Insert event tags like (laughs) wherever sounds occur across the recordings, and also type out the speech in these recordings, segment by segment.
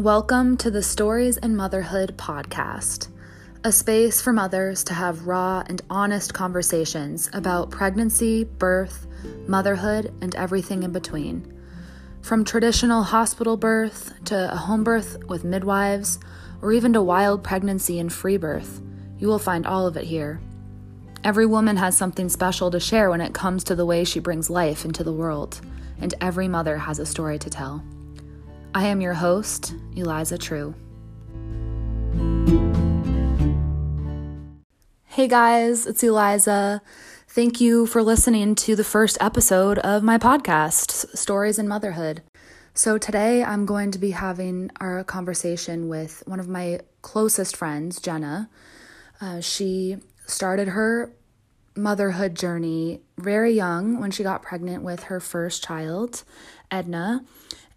Welcome to the Stories in Motherhood podcast, a space for mothers to have raw and honest conversations about pregnancy, birth, motherhood, and everything in between. From traditional hospital birth to a home birth with midwives, or even to wild pregnancy and free birth, you will find all of it here. Every woman has something special to share when it comes to the way she brings life into the world, and every mother has a story to tell. I am your host, Eliza True. Hey guys, it's Eliza. Thank you for listening to the first episode of my podcast, Stories in Motherhood. So, today I'm going to be having our conversation with one of my closest friends, Jenna. Uh, she started her motherhood journey very young when she got pregnant with her first child, Edna.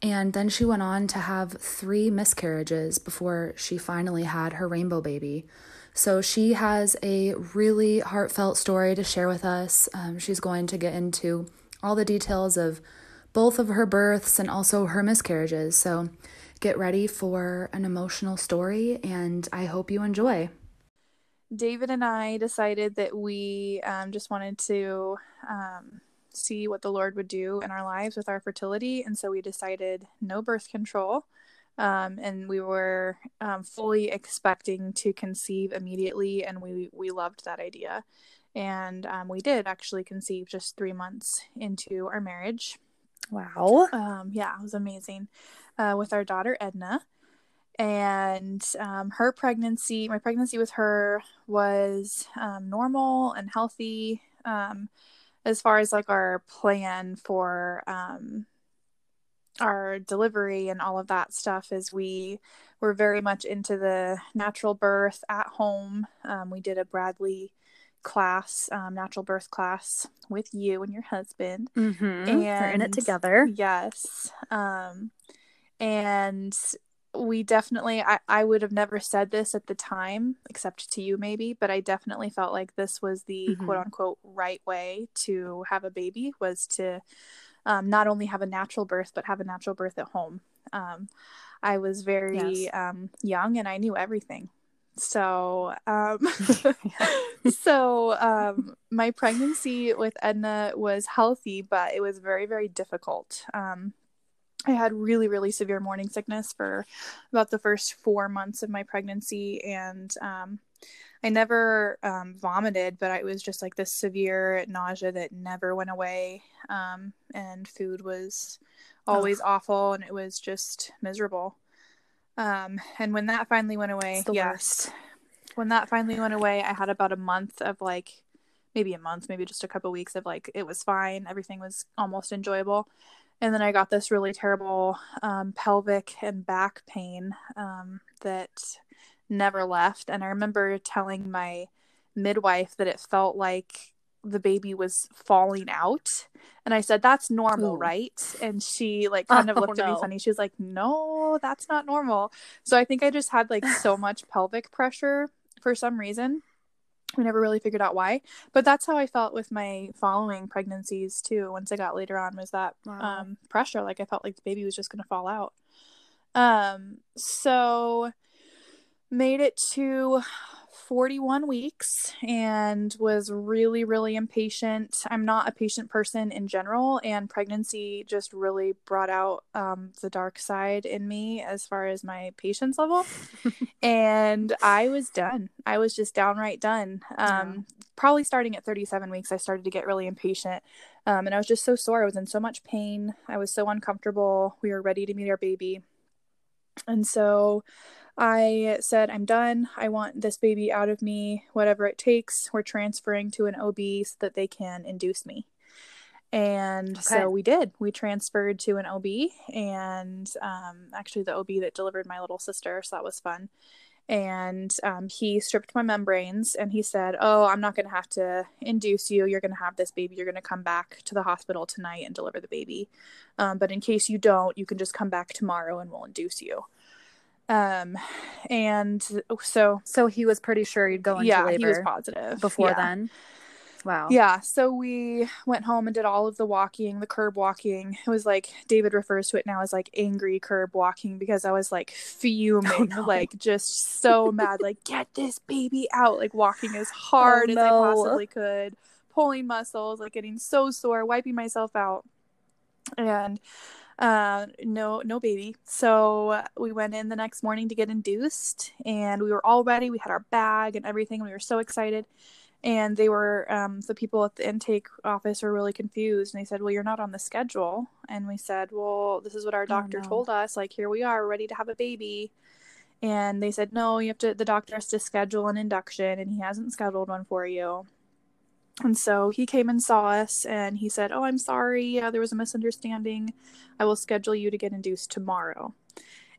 And then she went on to have three miscarriages before she finally had her rainbow baby. So she has a really heartfelt story to share with us. Um, she's going to get into all the details of both of her births and also her miscarriages. So get ready for an emotional story, and I hope you enjoy. David and I decided that we um, just wanted to um, see what the Lord would do in our lives with our fertility. And so we decided no birth control. Um, and we were um, fully expecting to conceive immediately. And we, we loved that idea. And um, we did actually conceive just three months into our marriage. Wow. Um, yeah, it was amazing uh, with our daughter, Edna and um, her pregnancy my pregnancy with her was um, normal and healthy um, as far as like our plan for um, our delivery and all of that stuff is we were very much into the natural birth at home. Um, we did a bradley class um, natural birth class with you and your husband. Mm-hmm. and we're in it together. yes and we definitely I, I would have never said this at the time except to you maybe but i definitely felt like this was the mm-hmm. quote unquote right way to have a baby was to um, not only have a natural birth but have a natural birth at home um, i was very yes. um, young and i knew everything so um, (laughs) (laughs) so um, my pregnancy with edna was healthy but it was very very difficult um, I had really, really severe morning sickness for about the first four months of my pregnancy. And um, I never um, vomited, but it was just like this severe nausea that never went away. Um, and food was always Ugh. awful and it was just miserable. Um, and when that finally went away, yes, worst. when that finally went away, I had about a month of like, maybe a month, maybe just a couple weeks of like, it was fine. Everything was almost enjoyable and then I got this really terrible um, pelvic and back pain um, that never left. And I remember telling my midwife that it felt like the baby was falling out. And I said, That's normal, Ooh. right? And she like kind of (laughs) oh, looked no. at me funny. She was like, No, that's not normal. So I think I just had like so much pelvic pressure for some reason we never really figured out why but that's how i felt with my following pregnancies too once i got later on was that wow. um, pressure like i felt like the baby was just going to fall out um so made it to 41 weeks and was really, really impatient. I'm not a patient person in general, and pregnancy just really brought out um, the dark side in me as far as my patience level. (laughs) and I was done. I was just downright done. Um, yeah. Probably starting at 37 weeks, I started to get really impatient. Um, and I was just so sore. I was in so much pain. I was so uncomfortable. We were ready to meet our baby. And so I said, I'm done. I want this baby out of me, whatever it takes. We're transferring to an OB so that they can induce me. And okay. so we did. We transferred to an OB, and um, actually, the OB that delivered my little sister. So that was fun. And um, he stripped my membranes and he said, Oh, I'm not going to have to induce you. You're going to have this baby. You're going to come back to the hospital tonight and deliver the baby. Um, but in case you don't, you can just come back tomorrow and we'll induce you. Um, and so so he was pretty sure you'd go into yeah, labor. he was positive before yeah. then. Wow. Yeah, so we went home and did all of the walking, the curb walking. It was like David refers to it now as like angry curb walking because I was like (laughs) fuming, Oh, no. like just so mad, like get this baby out, like walking as (laughs) hard Oh, as I possibly could, pulling muscles, like getting so sore, wiping myself out. And uh no no baby. So we went in the next morning to get induced and we were all ready. We had our bag and everything we were so excited. And they were um, the people at the intake office were really confused and they said well you're not on the schedule. And we said well this is what our doctor no. told us like here we are ready to have a baby. And they said no you have to the doctor has to schedule an induction and he hasn't scheduled one for you and so he came and saw us and he said oh i'm sorry yeah, there was a misunderstanding i will schedule you to get induced tomorrow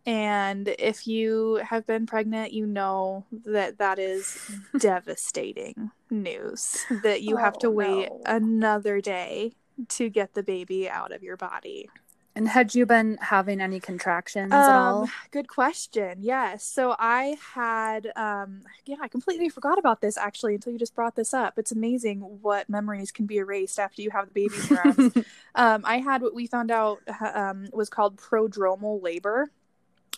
and if you have been pregnant, you know that that is (laughs) devastating news that you have oh, to Oh, wait no. another day to get the baby out of your body. And had you been having any contractions at all? Um, good question. Yes. So I had, um, yeah, I completely forgot about this actually until you just brought this up. It's amazing what memories can be erased after you have the baby (laughs) um, I had what we found out um, was called prodromal labor.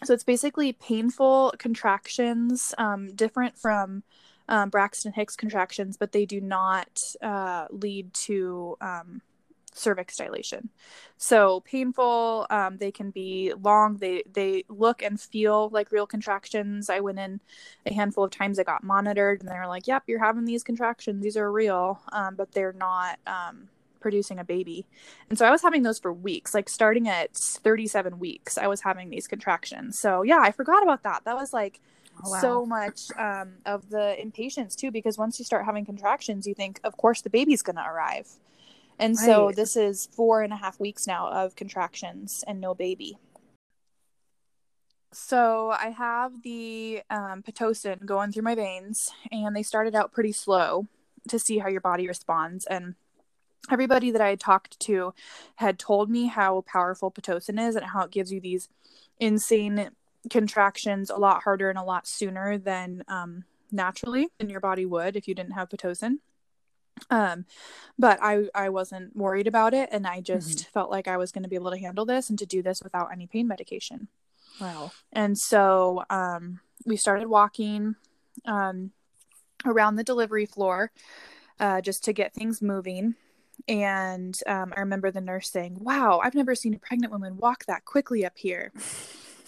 So it's basically painful contractions, um, different from um, Braxton Hicks contractions, but they do not uh, lead to um, cervix dilation. So painful. Um, they can be long. They they look and feel like real contractions. I went in a handful of times. I got monitored, and they were like, "Yep, you're having these contractions. These are real, um, but they're not." Um, producing a baby. And so I was having those for weeks, like starting at 37 weeks, I was having these contractions. So yeah, I forgot about that. That was like Oh, wow. so much um, of the impatience too, because once you start having contractions, you think, of course, the baby's going to arrive. And so this is four and a half weeks now of contractions and no baby. So I have the um, Pitocin going through my veins, and they started out pretty slow to see how your body responds. And everybody that I had talked to had told me how powerful Pitocin is and how it gives you these insane contractions a lot harder and a lot sooner than um, naturally than your body would if you didn't have Pitocin. Um, but I I wasn't worried about it, and I just felt like I was going to be able to handle this and to do this without any pain medication. Wow. And so um, we started walking um, around the delivery floor uh, just to get things moving. And um, I remember the nurse saying, Wow, I've never seen a pregnant woman walk that quickly up here. (laughs)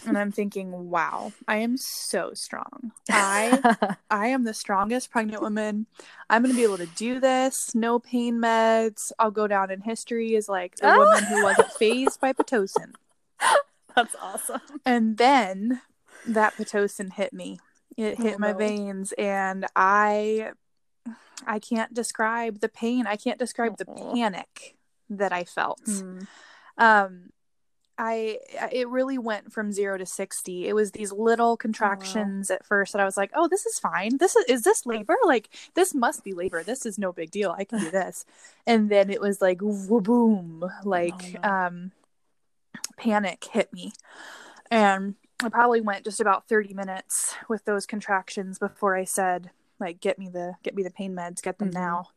and I'm thinking, Wow, I am so strong. I (laughs) I am the strongest pregnant woman. I'm going to be able to do this. No pain meds. I'll go down in history as like the Oh. woman who wasn't (laughs) fazed by Pitocin. That's awesome. And then that Pitocin hit me. It hit Oh, my no. veins and I I can't describe the pain. I can't describe the panic that I felt. Hmm. Um I it really went from 0 to 60. It was these little contractions at first that I was like, "Oh, this is fine. This is is this labor? Like this must be labor. This is no big deal. I can do this." and then it was like boom, like Oh, no. um panic hit me. And I probably went just about 30 minutes with those contractions before I said, like, get me the get me the pain meds, get them Mhm. now.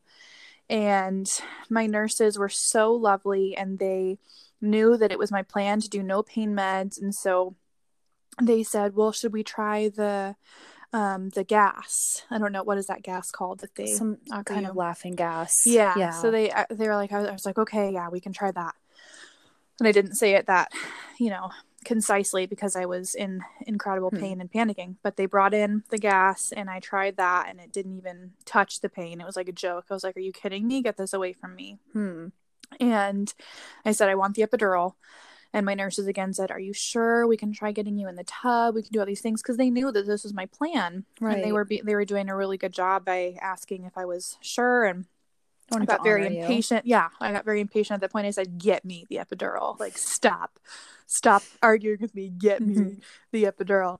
And my nurses were so lovely and they knew that it was my plan to do no pain meds. And so they said, Well, should we try the um the gas? I don't know what is that gas called that they Some kind you? of laughing gas. Yeah. Yeah. So they uh, they were like, I was, I was like, okay, yeah, we can try that. And I didn't say it that, you know, concisely because I was in incredible Hmm. pain and panicking. But they brought in the gas, and I tried that, and it didn't even touch the pain. It was like a joke. I was like, "Are you kidding me? Get this away from me!" Hmm. And I said, I want the epidural. And my nurses again said, Are you sure we can try getting you in the tub? We can do all these things because they knew that this was my plan. And they were be- they were doing a really good job by asking if I was sure and I got very honor you. impatient. Yeah, I got very impatient at that point. I said, "Get me the epidural! Like, stop, stop arguing with me. Get me Mhm. the epidural."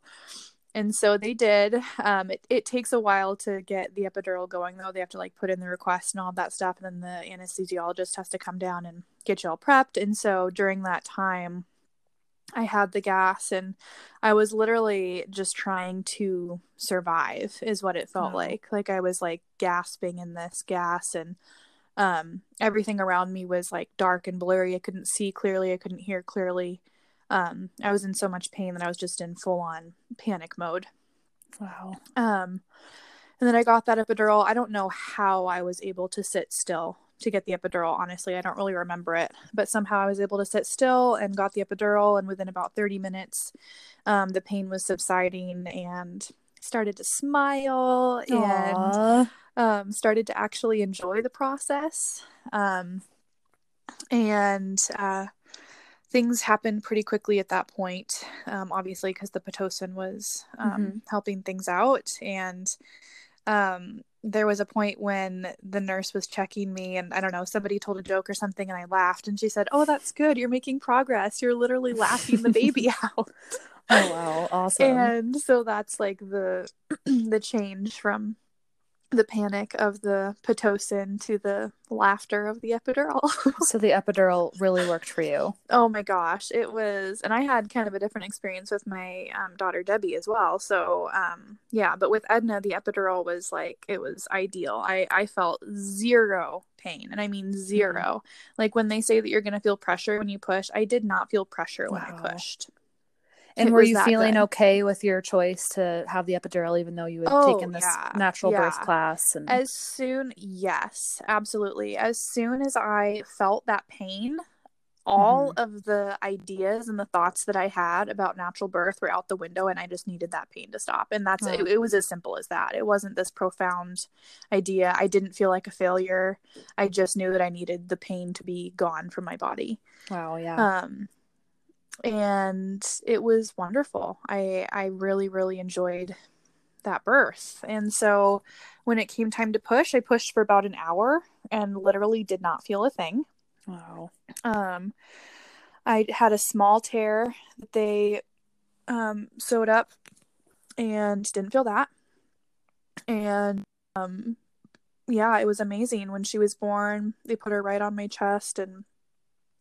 And so they did. Um, it, it takes a while to get the epidural going, though. They have to like put in the request and all that stuff, and then the anesthesiologist has to come down and get you all prepped. And so during that time, I had the gas and I was literally just trying to survive is what it felt like. Like I was like gasping in this gas and um everything around me was like dark and blurry. I couldn't see clearly, I couldn't hear clearly. Um I was in so much pain that I was just in full on panic mode. Wow. Um and then I got that epidural. I don't know how I was able to sit still to get the epidural. Honestly, I don't really remember it, but somehow I was able to sit still and got the epidural. And within about 30 minutes, um, the pain was subsiding and started to smile and um, started to actually enjoy the process. Um, and uh, things happened pretty quickly at that point, um, obviously, because the Pitocin was um, helping things out. And um, there was a point when the nurse was checking me, and I don't know, somebody told a joke or something, and I laughed. And she said, Oh, that's good. You're making progress. You're literally laughing the baby (laughs) out. Oh wow, awesome. and so that's like the (clears throat) the change from the panic of the pitocin to the laughter of the epidural. (laughs) so the epidural really worked for you. oh my gosh, it was, and I had kind of a different experience with my um, daughter Debbie as well. So um, yeah, but with Edna, the epidural was like it was ideal. I I felt zero pain, and I mean 0 Like when they say that you're gonna feel pressure when you push, I did not feel pressure when I pushed. And It were you feeling good. okay with your choice to have the epidural, even though you had Oh, taken this yeah, natural birth class? And As soon, yes, absolutely. As soon as I felt that pain, all of the ideas and the thoughts that I had about natural birth were out the window, and I just needed that pain to stop. And that's it, Oh. it. was as simple as that. It wasn't this profound idea. I didn't feel like a failure. I just knew that I needed the pain to be gone from my body. wow, yeah, Um, and it was wonderful. I I really really enjoyed that birth. And so when it came time to push, I pushed for about an hour and literally did not feel a thing. wow, Um, I had a small tear that they um, sewed up and didn't feel that. And um, yeah, it was amazing. When she was born, they put her right on my chest and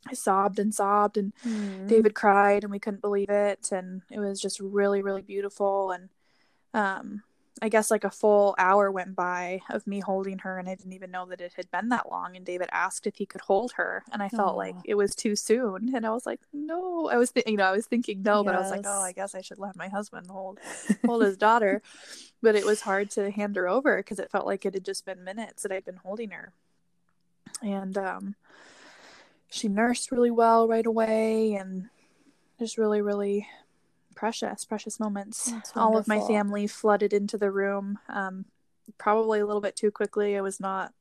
I sobbed and sobbed and Hmm. David cried and we couldn't believe it and it was just really really beautiful and um I guess like a full hour went by of me holding her and I didn't even know that it had been that long and David asked if he could hold her and I felt like it was too soon and I was like no. I was th- you know I was thinking no but I was like oh I guess I should let my husband hold (laughs) hold his daughter. But it was hard to hand her over because it felt like it had just been minutes that I'd been holding her. And um she nursed really well right away and just really really precious precious moments all of my family flooded into the room um probably a little bit too quickly i was not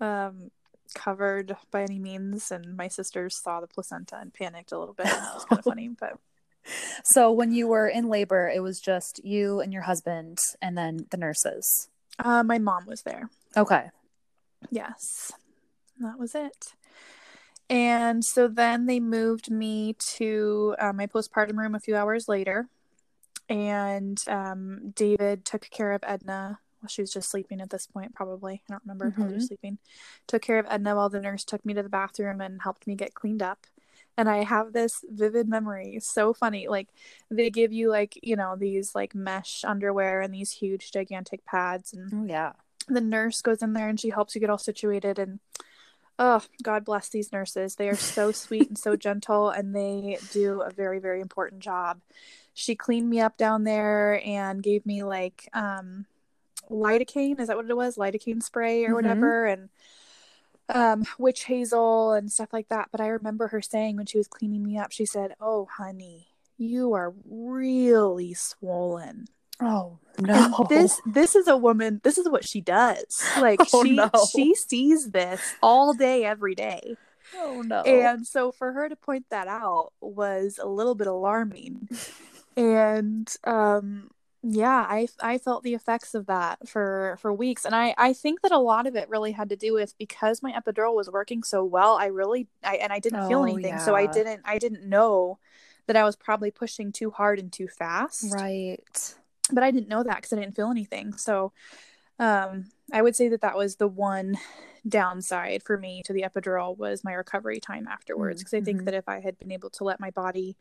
um covered by any means and my sisters saw the placenta and panicked a little bit that was kind of (laughs) funny but So when you were in labor, it was just you and your husband, and then the nurses. uh my mom was there Okay. Yes, that was it. And so then they moved me to uh, my postpartum room a few hours later. And um, David took care of Edna. Well, she was just sleeping at this point, probably. I don't remember how she was Mhm. sleeping. Took care of Edna while the nurse took me to the bathroom and helped me get cleaned up. And I have this vivid memory. So funny. Like, they give you, like, you know, these, like, mesh underwear and these huge, gigantic pads. And Oh yeah. the nurse goes in there and she helps you get all situated and oh god bless these nurses. They are so sweet and so (laughs) gentle and they do a very very important job. She cleaned me up down there and gave me like um lidocaine. Is that what it was? Lidocaine spray or Mhm. whatever and um witch hazel and stuff like that. But i remember her saying when she was cleaning me up she said oh honey you are really swollen. Oh no. this this is a woman this is what she does like (laughs) Oh, she no. she sees this all day every day Oh no. and so for her to point that out was a little bit alarming and um yeah i i felt the effects of that for for weeks and i i think that a lot of it really had to do with because my epidural was working so well i really i and i didn't feel Oh, anything so i didn't i didn't know that i was probably pushing too hard and too fast right. But I didn't know that because I didn't feel anything. So um, I would say that that was the one downside for me to the epidural was my recovery time afterwards. Mm, Because I think mhm. that if I had been able to let my body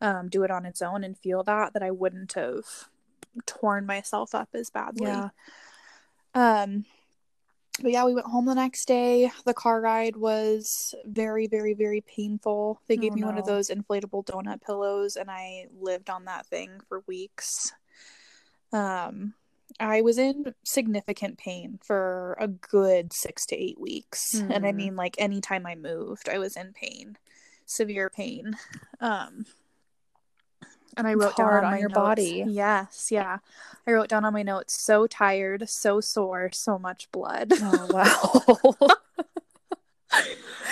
um, do it on its own and feel that that I wouldn't have torn myself up as badly. Yeah. Um but yeah, we went home the next day. The car ride was very, very, very painful. They gave Oh, me one of those inflatable donut pillows, and I lived on that thing for weeks. Um, I was in significant pain for a good six to eight weeks, and I Hmm. mean, like anytime I moved, I was in pain, severe pain. Um, and I wrote down on, your notes- body. Yes, yeah. I wrote down on my notes, so tired, so sore, so much blood. Oh wow. (laughs)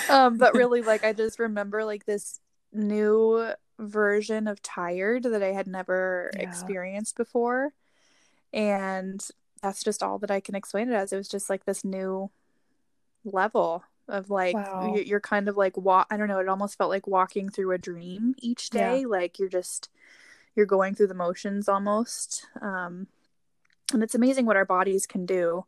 um but (laughs) really like i just remember like this new version of tired that i had never Yeah. experienced before and that's just all that i can explain it as it was just like this new level of like Wow. you- you're kind of like walk i don't know it almost felt like walking through a dream each Yeah. day like you're just you're going through the motions almost um and it's amazing what our bodies can do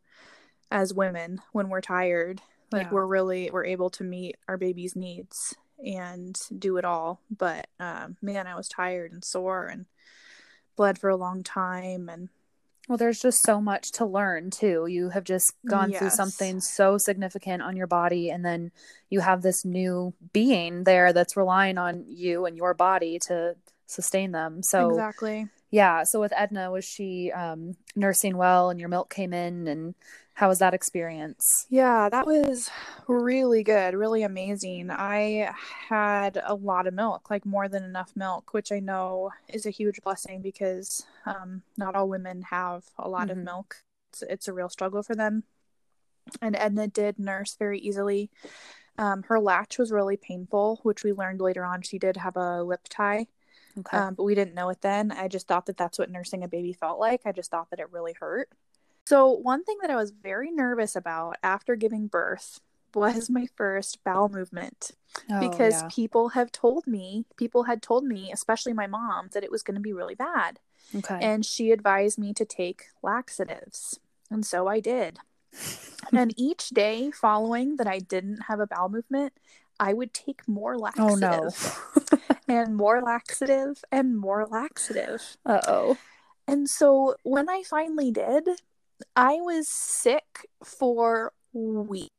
as women when we're tired like Yeah. we're really we're able to meet our baby's needs and do it all but um man i was tired and sore and bled for a long time and Well, there's just so much to learn too. You have just gone through something so significant on your body, and then you have this new being there that's relying on you and your body to sustain them. So, exactly yeah. So, with Edna, was she um, nursing well, and your milk came in, and how was that experience? Yeah, that was really good, really amazing. I had a lot of milk, like more than enough milk, which I know is a huge blessing because um, not all women have a lot of Mhm. milk. It's, it's a real struggle for them. And Edna did nurse very easily. Um, her latch was really painful, which we learned later on. She did have a lip tie, Okay. um, but we didn't know it then. I just thought that that's what nursing a baby felt like. I just thought that it really hurt. So, one thing that I was very nervous about after giving birth was my first bowel movement Oh, because yeah. people have told me, people had told me, especially my mom, that it was going to be really bad. okay. And she advised me to take laxatives. And so I did. (laughs) and each day following that I didn't have a bowel movement, I would take more oh laxative no. (laughs) and more laxative and more laxative. uh oh. And so when I finally did, I was sick for weeks.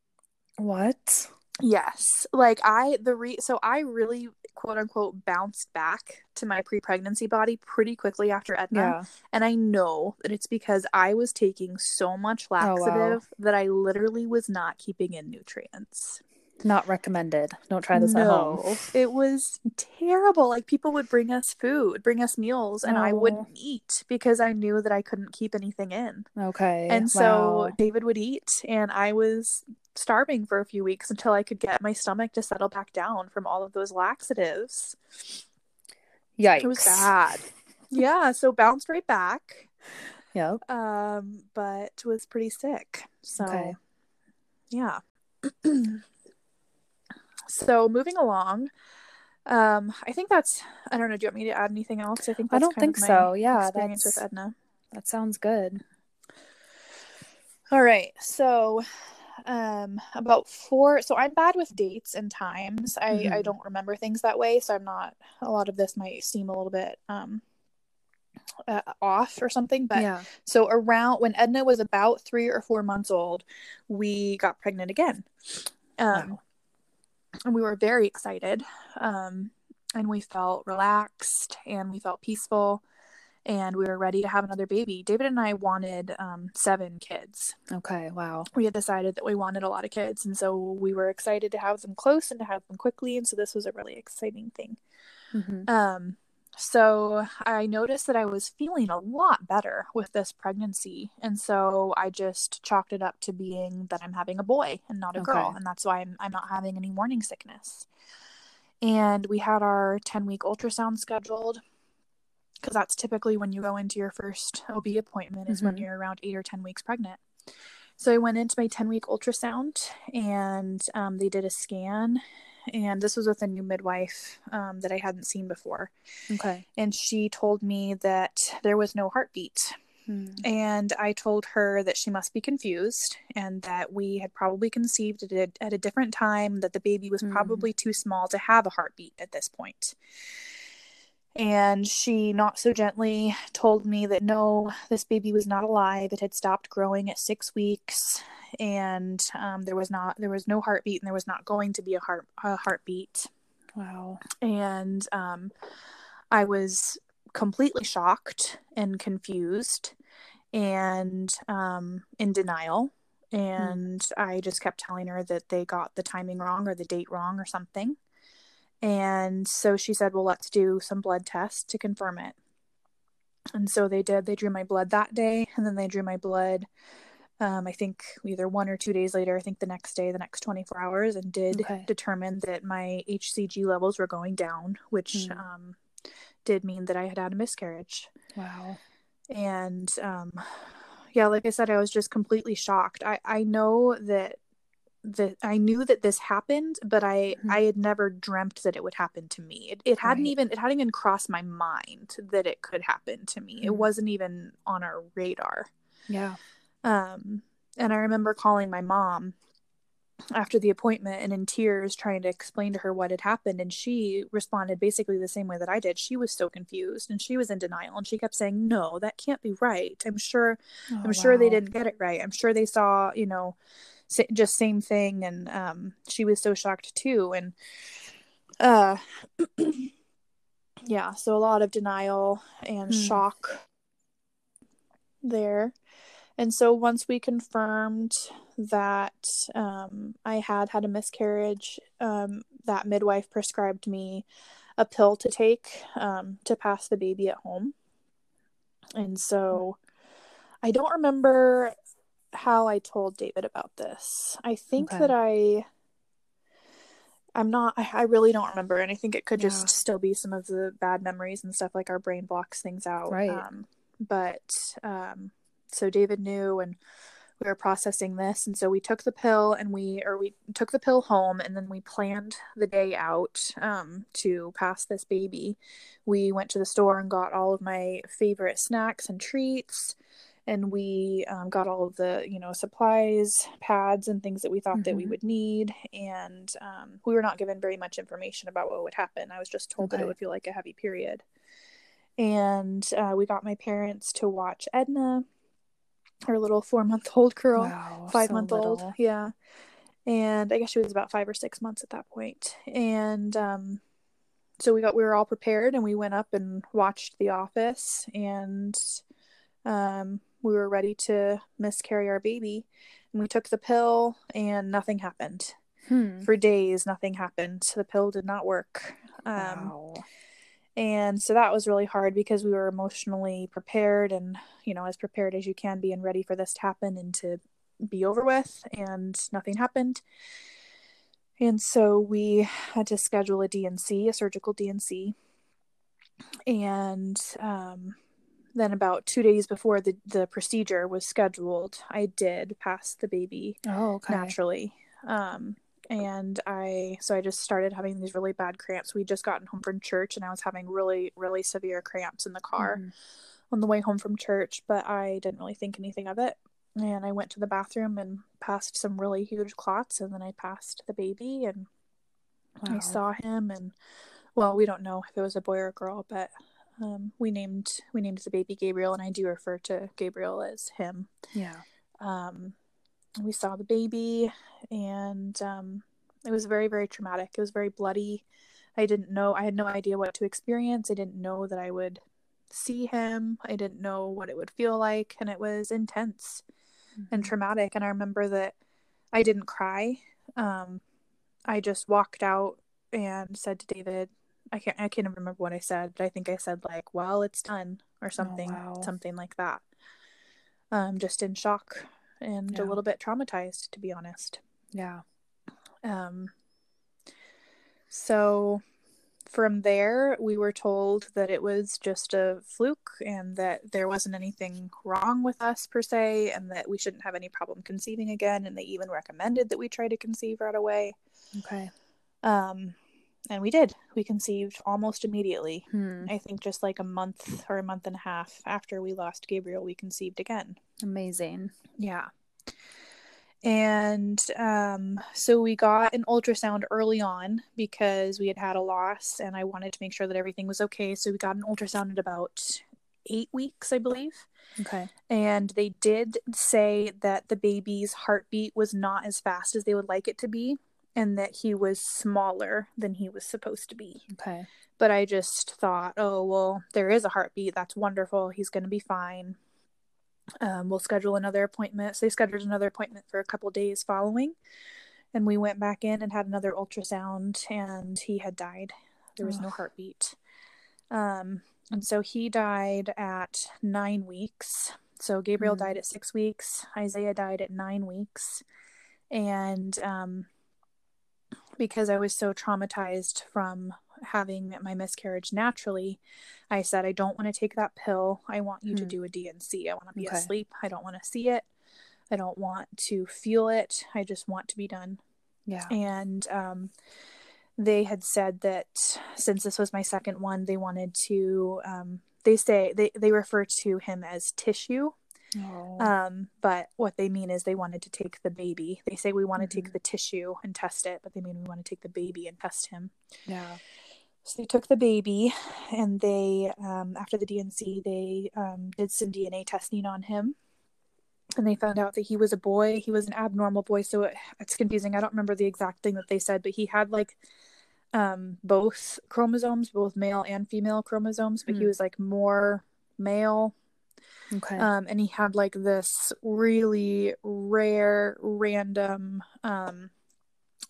What? Yes. Like I the re so I really quote unquote bounced back to my pre-pregnancy body pretty quickly after Edna. Yeah. And I know that it's because I was taking so much Oh, wow. laxative that I literally was not keeping in nutrients. Not recommended. Don't try this at home. No, it was terrible. Like people would bring us food, bring us meals, and I Oh. wouldn't eat because I knew that I couldn't keep anything in. Okay. And so wow. David would eat, and I was starving for a few weeks until I could get my stomach to settle back down from all of those laxatives. Yikes. It was bad. yeah, so bounced right back, Yep. um, but was pretty sick. So, Okay. yeah. (clears throat) so moving along, um, I think that's. I don't know. Do you want me to add anything else? I think I don't think so. Yeah, experience with Edna. that sounds good. All right. So um about four so I'm bad with dates and times. I I Mhm. don't remember things that way, so I'm not a lot of this might seem a little bit um uh, off or something, but yeah. so around when Edna was about 3 or 4 months old, we got pregnant again. Um Wow. And we were very excited. Um and we felt relaxed and we felt peaceful and we were ready to have another baby. David and I wanted um, seven kids. Okay. Wow. We had decided that we wanted a lot of kids, and so we were excited to have them close and to have them quickly. And so this was a really exciting thing. hmm Um, so I noticed that I was feeling a lot better with this pregnancy, and so I just chalked it up to being that I'm having a boy and not a girl, and that's why I'm I'm not having any morning sickness. And we had our 10 week ultrasound scheduled because that's typically when you go into your first OB appointment is when Mhm. you're around eight or 10 weeks pregnant. So I went into my 10 week ultrasound and um, they did a scan. And this was with a new midwife um, that I hadn't seen before. Okay. And she told me that there was no heartbeat. Mm. And I told her that she must be confused and that we had probably conceived at a, at a different time, that the baby was Mm. probably too small to have a heartbeat at this point. And she not so gently told me that no, this baby was not alive. It had stopped growing at six weeks, and um, there was not there was no heartbeat, and there was not going to be a heart a heartbeat. Wow. And um, I was completely shocked and confused, and um, in denial. And mm. I just kept telling her that they got the timing wrong or the date wrong or something. And so she said, Well, let's do some blood tests to confirm it. And so they did. They drew my blood that day, and then they drew my blood, um, I think either one or two days later, I think the next day, the next 24 hours, and did okay. determine that my HCG levels were going down, which mm. um, did mean that I had had a miscarriage. Wow. And um, yeah, like I said, I was just completely shocked. I, I know that that I knew that this happened, but I mm-hmm. I had never dreamt that it would happen to me. It, it hadn't right. even it hadn't even crossed my mind that it could happen to me. Mm-hmm. It wasn't even on our radar. Yeah. Um and I remember calling my mom after the appointment and in tears trying to explain to her what had happened and she responded basically the same way that I did. She was so confused and she was in denial and she kept saying, "No, that can't be right. I'm sure oh, I'm wow. sure they didn't get it right. I'm sure they saw, you know, just same thing and um she was so shocked too and uh (clears throat) yeah so a lot of denial and hmm. shock there and so once we confirmed that um, I had had a miscarriage, um, that midwife prescribed me a pill to take um, to pass the baby at home. And so I don't remember how I told David about this. I think okay. that I I'm not I, I, really don't remember and I think it could yeah. just still be some of the bad memories and stuff like our brain blocks things out. Right. Um, but um so David knew and we were processing this and so we took the pill and we or we took the pill home and then we planned the day out um, to pass this baby we went to the store and got all of my favorite snacks and treats and we um, got all of the you know supplies pads and things that we thought mm-hmm. that we mm-hmm. would need and um, we were not given very much information about what would happen i was just told okay. that it would feel like a heavy period and uh, we got my parents to watch edna her little four month old girl wow, five so month old yeah and i guess she was about five or six months at that point. point and um so we got we were all prepared and we went up and watched the office and um we were ready to miscarry our baby and we took the pill and nothing happened. Hmm. for days nothing happened. The pill did not work. Um, wow. and so that was really hard because we were emotionally prepared and you know as prepared as you can be and ready for this to happen and to be over with and nothing happened. And so we had to schedule a dnc a surgical dnc and um, then about two days before the, the procedure was scheduled, I did pass the baby oh, okay. naturally. Um, and I, so I just started having these really bad cramps. We just gotten home from church and I was having really, really severe cramps in the car mm-hmm. on the way home from church, but I didn't really think anything of it. And I went to the bathroom and passed some really huge clots and then I passed the baby and wow. I saw him and well, we don't know if it was a boy or a girl, but um, we named we named the baby Gabriel, and I do refer to Gabriel as him. Yeah. Um, we saw the baby, and um, it was very very traumatic. It was very bloody. I didn't know. I had no idea what to experience. I didn't know that I would see him. I didn't know what it would feel like, and it was intense mm-hmm. and traumatic. And I remember that I didn't cry. Um, I just walked out and said to David, I can't I can't remember what I said, but I think I said like, "Well, it's done" or oh, something, oh, wow. something like that. Um, just in shock and yeah. a little bit traumatized, to be honest. Yeah. Um. So, from there, we were told that it was just a fluke and that there wasn't anything wrong with us per se, and that we shouldn't have any problem conceiving again. And they even recommended that we try to conceive right away. Okay. Um and we did we conceived almost immediately hmm. i think just like a month or a month and a half after we lost gabriel we conceived again amazing yeah and um, so we got an ultrasound early on because we had had a loss and I wanted to make sure that everything was okay. So we got an ultrasound at about eight weeks, I believe. Okay. And they did say that the baby's heartbeat was not as fast as they would like it to be and that he was smaller than he was supposed to be. Okay. But I just thought, oh, well, there is a heartbeat. That's wonderful. He's going to be fine. Um, we'll schedule another appointment. So they scheduled another appointment for a couple days following. And we went back in and had another ultrasound, and he had died. There was no heartbeat. Um, and so he died at nine weeks. So Gabriel Mm. died at six weeks. Isaiah died at nine weeks. And um, because I was so traumatized from having my miscarriage naturally, I said, I don't want to take that pill. I want you to Hmm. do a DNC. I want to be Okay. asleep. I don't want to see it. I don't want to feel it. I just want to be done Yeah. and um, they had said that since this was my second one they wanted to um, they say they, they refer to him as tissue Oh. um, but what they mean is they wanted to take the baby they say we want to Mhm. take the tissue and test it but they mean we want to take the baby and test him yeah. so they took the baby and they um, after the dnc they um, did some dna testing on him and they found out that he was a boy he was an abnormal boy so it, it's confusing i don't remember the exact thing that they said but he had like um both chromosomes both male and female chromosomes but he Hmm. was like more male Okay. um and he had like this really rare random um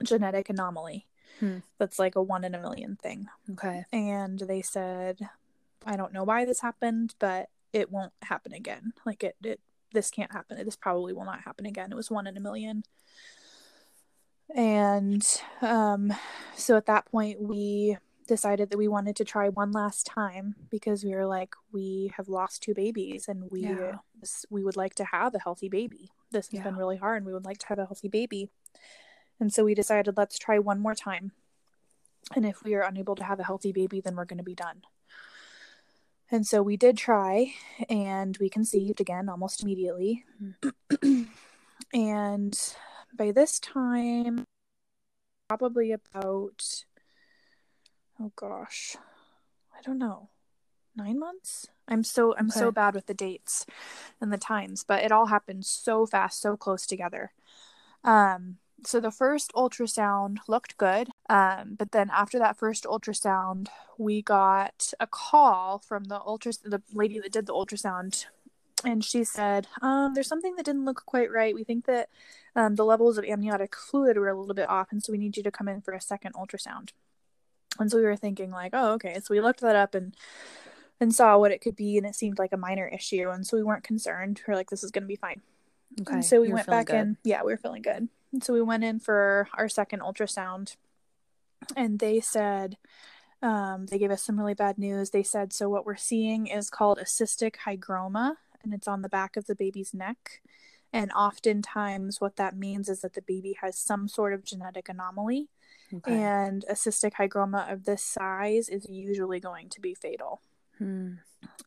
genetic anomaly Hmm. that's like a one in a million thing okay. and they said i don't know why this happened but it won't happen again like it, it this can't happen this probably will not happen again it was one in a million and um so at that point we decided that we wanted to try one last time because we were like we have lost two babies and we Yeah. we would like to have a healthy baby. This has Yeah. been really hard and we would like to have a healthy baby. And so we decided let's try one more time. And if we are unable to have a healthy baby then we're going to be done. And so we did try and we conceived again almost immediately. (clears throat) And by this time probably about oh gosh. I don't know. Nine months? I'm so i'm so bad with the dates and the times but it all happened so fast so close together. Um so the first ultrasound looked good um but then after that first ultrasound we got a call from the ultras the lady that did the ultrasound and she said um there's something that didn't look quite right. We think that um, the levels of amniotic fluid were a little bit off and so we need you to come in for a second ultrasound and so we were thinking like oh okay. So we looked that up and and saw what it could be and it seemed like a minor issue and so we weren't concerned. We are like this is going to be fine. Okay. and so we You're went back good. in yeah we were feeling good. And so we went in for our second ultrasound and they said um, they gave us some really bad news. They said so what we're seeing is called a cystic hygroma and it's on the back of the baby's neck. And oftentimes what that means is that the baby has some sort of genetic anomaly Okay. and a cystic hygroma of this size is usually going to be fatal Hmm.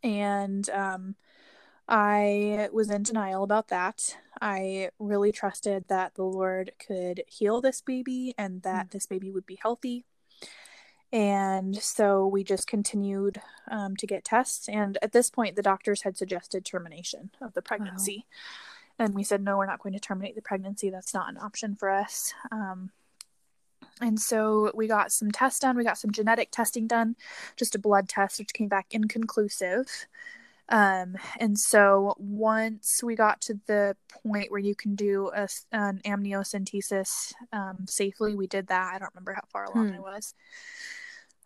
and um, I was in denial about that. I really trusted that the Lord could heal this baby and that this baby would be healthy. And so we just continued um, to get tests. And at this point, the doctors had suggested termination of the pregnancy. And we said, no, we're not going to terminate the pregnancy. That's not an option for us. Um, and so we got some tests done. We got some genetic testing done, just a blood test, which came back inconclusive. Um, and so once we got to the point where you can do a, an amniocentesis um, safely, we did that. I don't remember how far along Hmm. I was.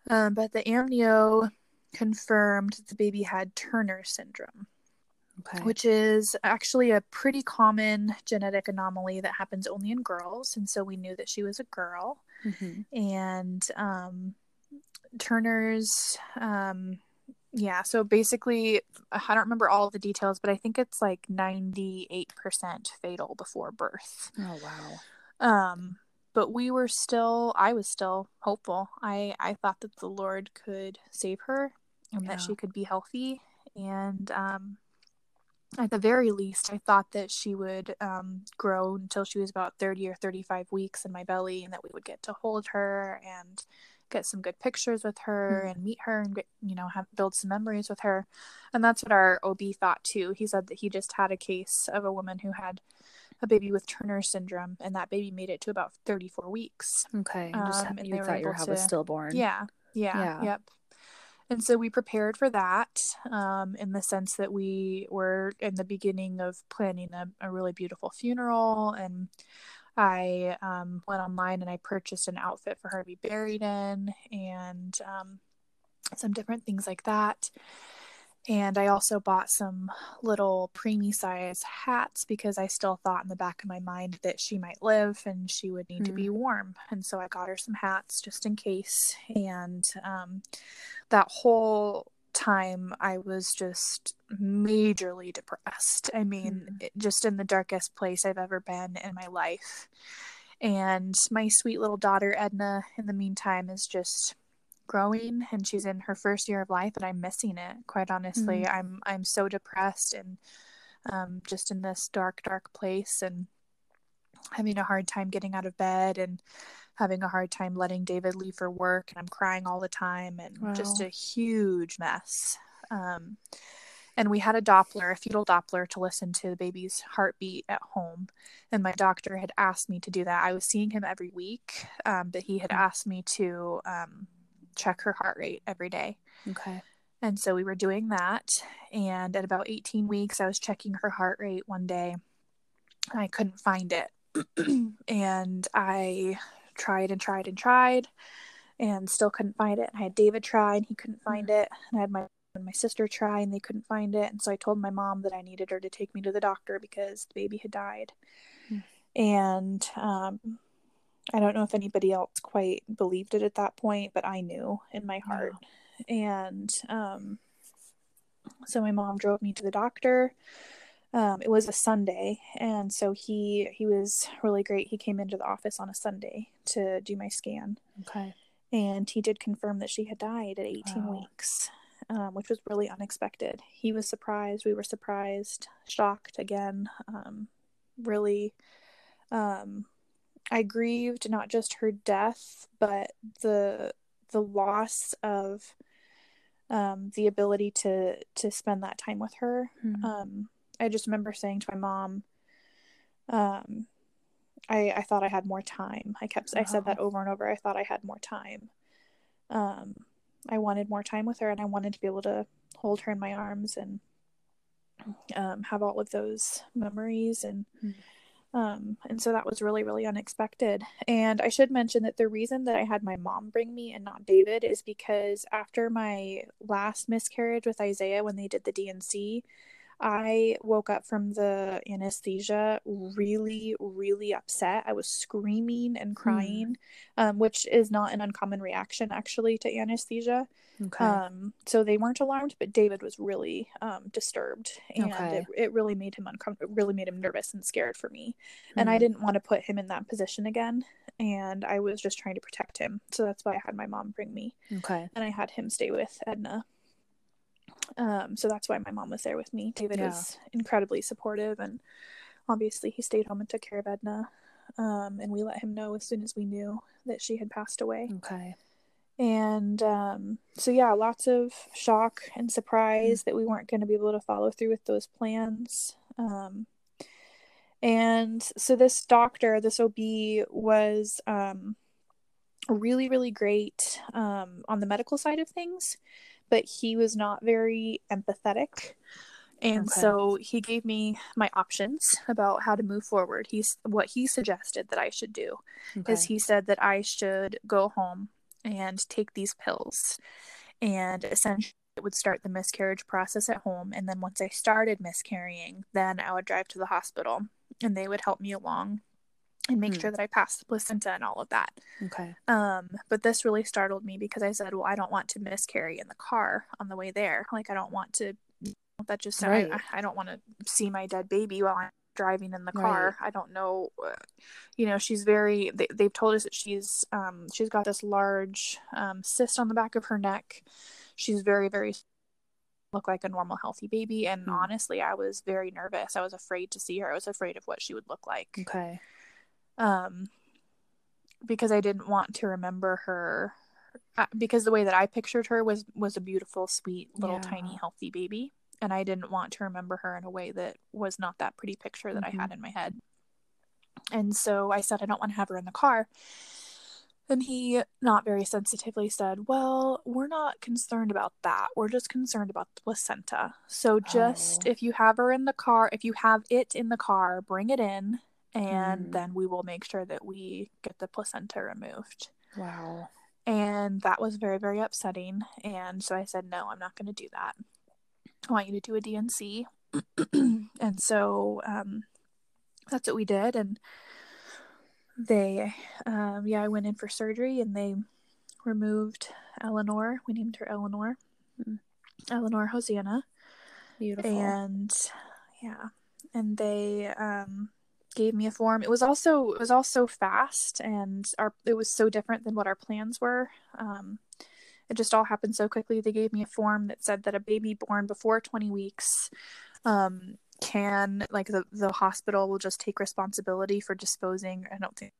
Um, but the amnio confirmed the baby had Turner syndrome Okay. which is actually a pretty common genetic anomaly that happens only in girls. And so we knew that she was a girl. Mhm. And um, Turner's, um, yeah, so basically, I don't remember all the details, but I think it's like 98% fatal before birth. Oh wow. Um, but we were still, I was still hopeful. I, I thought that the Lord could save her and that she could be healthy. And um, at the very least, I thought that she would um, grow until she was about 30 or 35 weeks in my belly and that we would get to hold her and get some good pictures with her mm. and meet her and, you know, have build some memories with her. And that's what our OB thought too. He said that he just had a case of a woman who had a baby with Turner syndrome and that baby made it to about 34 weeks. Okay. Just, um, and you thought your to, was stillborn. Yeah, yeah. Yeah. Yep. And so we prepared for that um, in the sense that we were in the beginning of planning a, a really beautiful funeral. And I um, went online and I purchased an outfit for her to be buried in and um, some different things like that. And I also bought some little preemie size hats because I still thought in the back of my mind that she might live and she would need mm. to be hmm. warm. And so I got her some hats just in case. And um, that whole time I was just majorly depressed. I mean, mm. just in the darkest place I've ever been in my life. And my sweet little daughter, Edna, in the meantime, is just growing and she's in her first year of life and I'm missing it quite honestly mm-hmm. I'm I'm so depressed and um, just in this dark dark place and having a hard time getting out of bed and having a hard time letting David leave for work and I'm crying all the time and wow. just a huge mess um, and we had a Doppler, a fetal Doppler, to listen to the baby's heartbeat at home. And my doctor had asked me to do that. I was seeing him every week, um, but he had mm. asked me to um, check her heart rate every day. Okay. And so we were doing that. And at about 18 weeks, I was checking her heart rate one day. I couldn't find it. (clears throat) and I tried and tried and tried and still couldn't find it. And I had David try and he couldn't find mm. it. And I had my my sister try and they couldn't find it. And so I told my mom that I needed her to take me to the doctor because the baby had died. Mm. And um, I don't know if anybody else quite believed it at that point, but I knew in my heart. And um, so my mom drove me to the doctor. Um, it was a Sunday, and so he he was really great. He came into the office on a Sunday to do my scan. Okay. And he did confirm that she had died at 18 wow. weeks, um, which was really unexpected. He was surprised. We were surprised, shocked again. Um, really, um, I grieved not just her death, but the the loss of um, the ability to to spend that time with her. Mm-hmm. Um, I just remember saying to my mom, um, I I thought I had more time. I kept I said that uh-huh. over and over. I thought I had more time. Um, I wanted more time with her, and I wanted to be able to hold her in my arms and um, have all of those memories and. Mm-hmm um, and so that was really, really unexpected. And I should mention that the reason that I had my mom bring me and not David is because after my last miscarriage with Isaiah, when they did the D&C, I woke up from the anesthesia really, really upset. I was screaming and hmm. crying, mm. um, which is not an uncommon reaction actually to anesthesia. Okay. Um, so they weren't alarmed, but David was really um, disturbed, and okay. it, it really made him uncomfortable. Really made him nervous and scared for me, mm. and I hmm. didn't want to put him in that position again. And I was just trying to protect him, so that's why I had my mom bring me. Okay. And I had him stay with Edna. Um, so that's why my mom was there with me. David yeah. was incredibly supportive, and obviously he stayed home and took care of Edna. Um, and we let him know as soon as we knew that she had passed away. Okay. And um, so, yeah, lots of shock and surprise mm-hmm. that we weren't going to be able to follow through with those plans. Um, and so, this doctor, this OB, was um, really, really great um, on the medical side of things but he was not very empathetic. And okay. so he gave me my options about how to move forward. He's what he suggested that I should do okay. is he said that I should go home and take these pills and essentially it would start the miscarriage process at home and then once I started miscarrying, then I would drive to the hospital and they would help me along and make mm. sure that I pass the placenta and all of that. Okay. Um, but this really startled me because I said, well, I don't want to miscarry in the car on the way there. Like, I don't want to. That just right. I, I don't want to see my dead baby while I'm driving in the car. Right. I don't know. Uh, you know, she's very. They, they've told us that she's um she's got this large um cyst on the back of her neck. She's very very look like a normal healthy baby and Mm. honestly i was very nervous i was afraid to see her i was afraid of what she would look like Okay. Um because i didn't want to remember her uh, because the way that i pictured her was was a beautiful sweet little Yeah. tiny healthy baby and i didn't want to remember her in a way that was not that pretty picture that Mhm. i had in my head and so i said i don't want to have her in the car and he not very sensitively said well we're not concerned about that we're just concerned about the placenta so just Oh. if you have her in the car if you have it in the car bring it in and Mm. then we will make sure that we get the placenta removed. Wow. and that was very very upsetting. And so i said no i'm not going to do that. I want you to do a D&C (clears throat) and so um, that's what we did. And they um, yeah i went in for surgery and they removed eleanor. We named her eleanor. Mm. eleanor hosanna Beautiful. and yeah. And they um gave me a form. It was also it was also fast and our it was so different than what our plans were. Um it just all happened so quickly. They gave me a form that said that a baby born before 20 weeks um can like the, the hospital will just take responsibility for disposing i don't think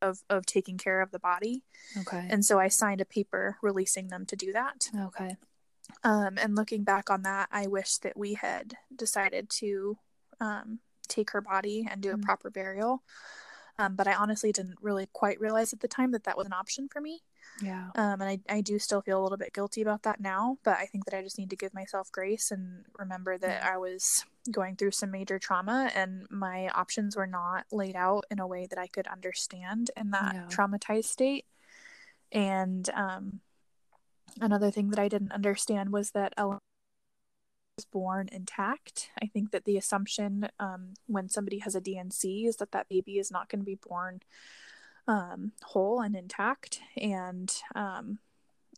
of of taking care of the body. Okay. and so i signed a paper releasing them to do that. Okay. um, and looking back on that, I wish that we had decided to um, take her body and do a Mm. proper burial. Um, but I honestly didn't really quite realize at the time that that was an option for me. Yeah. Um, and I, I do still feel a little bit guilty about that now, but I think that I just need to give myself grace and remember that I was going through some major trauma and my options were not laid out in a way that I could understand in that Yeah. traumatized state. And um, another thing that I didn't understand was that Ellen was born intact. I think that the assumption um, when somebody has a D&C is that that baby is not going to be born um, whole and intact. And um,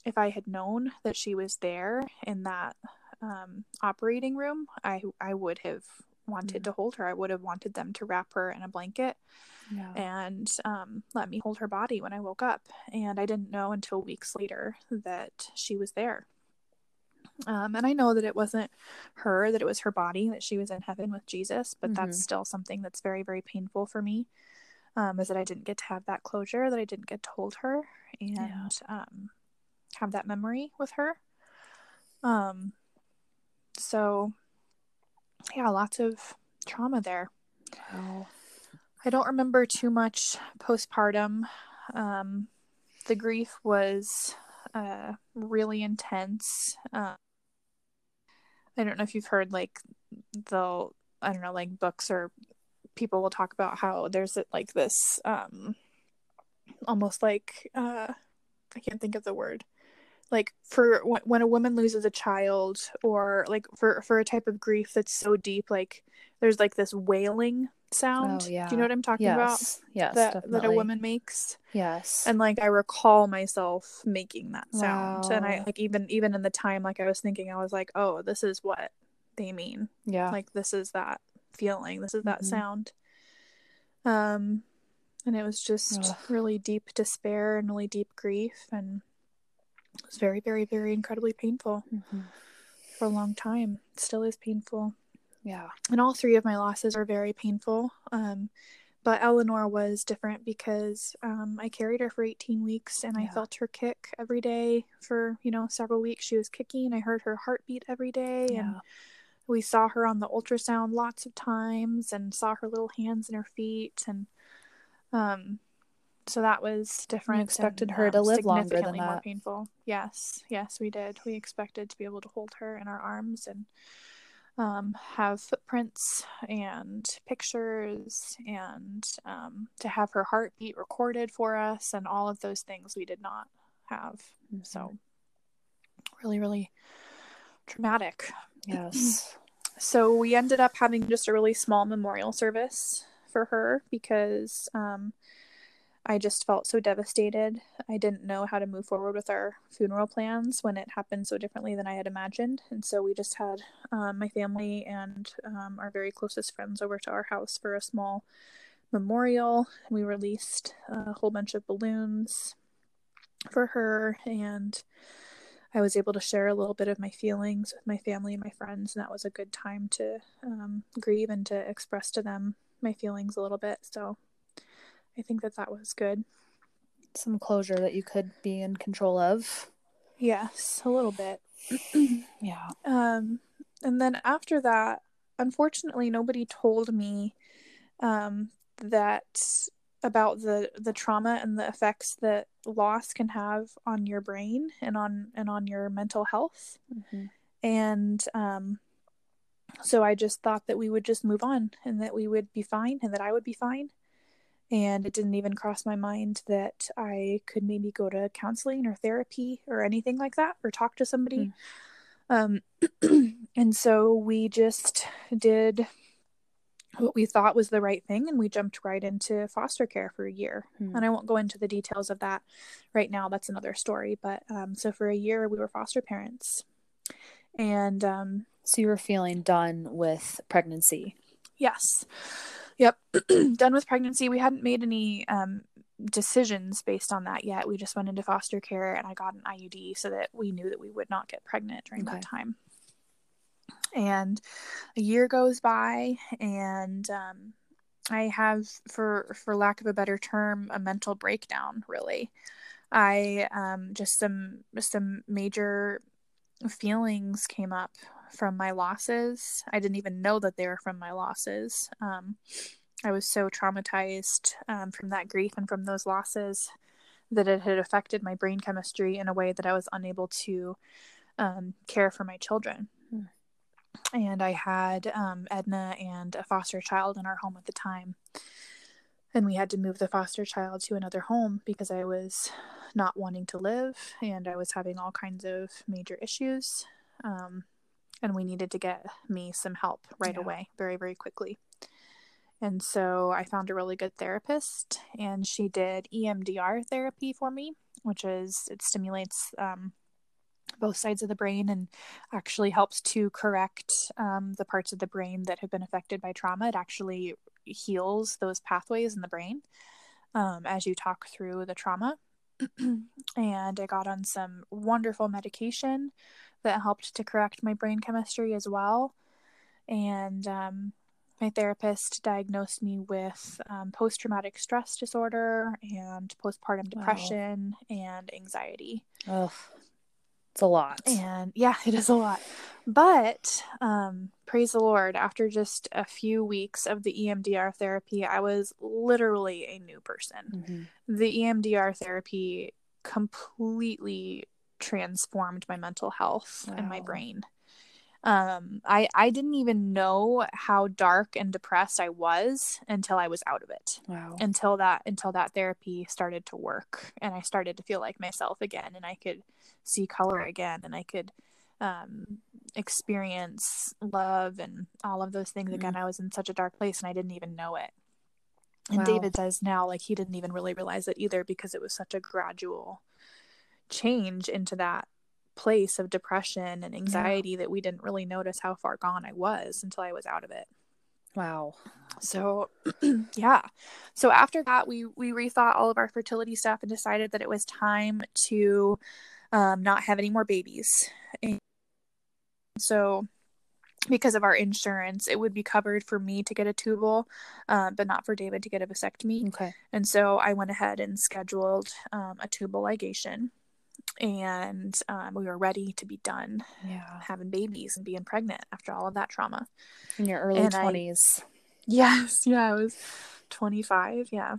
if I had known that she was there in that um, operating room, I I would have wanted Mhm. to hold her. I would have wanted them to wrap her in a blanket Yeah. and um, let me hold her body when I woke up. And I didn't know until weeks later that she was there. Um, and I know that it wasn't her, that it was her body, that she was in heaven with Jesus, but Mhm. that's still something that's very, very painful for me. Um, is that I didn't get to have that closure, that I didn't get to hold her and Yeah. um, have that memory with her. Um, so, yeah, lots of trauma there. Wow. I don't remember too much postpartum. Um, the grief was uh, really intense. Uh, I don't know if you've heard like the I don't know like books or people will talk about how there's like this um, almost like uh, I can't think of the word like for when, when a woman loses a child or like for for a type of grief that's so deep like there's like this wailing sound Oh, yeah. do you know what i'm talking about Yes. Yes. that definitely. that a woman makes Yes. and like i recall myself making that sound and i like even even in the time like i was thinking i was like oh this is what they mean yeah. like this is that feeling this is that Mhm. sound um and it was just Ugh. really deep despair and really deep grief and it was very very very incredibly painful Mhm. for a long time it still is painful Yeah. and all three of my losses are very painful um but Eleanor was different because um, I carried her for 18 weeks and I felt her kick every day for, you know, several weeks. She was kicking. I heard her heartbeat every day. And we saw her on the ultrasound lots of times and saw her little hands and her feet and um so that was different We expected and, her to um, live longer than significantly more that. painful yes yes we did we expected to be able to hold her in our arms and um, have footprints and pictures and um, to have her heartbeat recorded for us and all of those things we did not have Mhm. so really really traumatic (clears throat) Yes. so we ended up having just a really small memorial service for her because um, I just felt so devastated. I didn't know how to move forward with our funeral plans when it happened so differently than I had imagined. And so we just had um, my family and um, our very closest friends over to our house for a small memorial. We released a whole bunch of balloons for her and I was able to share a little bit of my feelings with my family and my friends, and that was a good time to um, grieve and to express to them my feelings a little bit. So I think that that was good. Some closure that you could be in control of. Yes, a little bit. (clears throat) yeah. Um, and then after that, unfortunately, nobody told me um, that about the the trauma and the effects that loss can have on your brain and on and on your mental health mm-hmm. and um so i just thought that we would just move on and that we would be fine and that i would be fine and it didn't even cross my mind that i could maybe go to counseling or therapy or anything like that or talk to somebody. Mm. um (clears throat) and so we just did what we thought was the right thing and we jumped right into foster care for a year. Hmm. and i won't go into the details of that right now that's another story but um, so for a year we were foster parents. And um, so you were feeling done with pregnancy? Yes yep. (clears throat) Done with pregnancy. We hadn't made any um, decisions based on that yet. We just went into foster care and i got an iud so that we knew that we would not get pregnant during okay. that time. And a year goes by and um, i have for for lack of a better term a mental breakdown really. I um, just some some major feelings came up from my losses i didn't even know that they were from my losses um, i was so traumatized um, from that grief and from those losses that it had affected my brain chemistry in a way that i was unable to um, care for my children and I had um, Edna and a foster child in our home at the time. And we had to move the foster child to another home because I was not wanting to live and I was having all kinds of major issues. Um, and we needed to get me some help right yeah. away, very, very quickly. And so I found a really good therapist, and she did EMDR therapy for me, which is it stimulates um, both sides of the brain and actually helps to correct um, the parts of the brain that have been affected by trauma. It actually heals those pathways in the brain um, as you talk through the trauma. (clears throat) and I got on some wonderful medication that helped to correct my brain chemistry as well. And um, my therapist diagnosed me with um, post traumatic stress disorder and postpartum depression wow. and anxiety. Ugh. It's a lot. And yeah, it is a lot. But um, praise the Lord, after just a few weeks of the EMDR therapy, I was literally a new person. Mm-hmm. The EMDR therapy completely transformed my mental health wow. and my brain um i i didn't even know how dark and depressed i was until i was out of it wow until that until that therapy started to work and i started to feel like myself again and i could see color again and i could um experience love and all of those things mm-hmm. again i was in such a dark place and i didn't even know it and wow. david says now like he didn't even really realize it either because it was such a gradual change into that place of depression and anxiety yeah. that we didn't really notice how far gone I was until I was out of it. Wow. So, (clears throat) yeah. So after that, we we rethought all of our fertility stuff and decided that it was time to um, not have any more babies. And so, because of our insurance, it would be covered for me to get a tubal, uh, but not for David to get a vasectomy. Okay. And so I went ahead and scheduled um, a tubal ligation and um, we were ready to be done yeah. having babies and being pregnant after all of that trauma in your early and 20s I, yes (laughs) yeah i was 25 yeah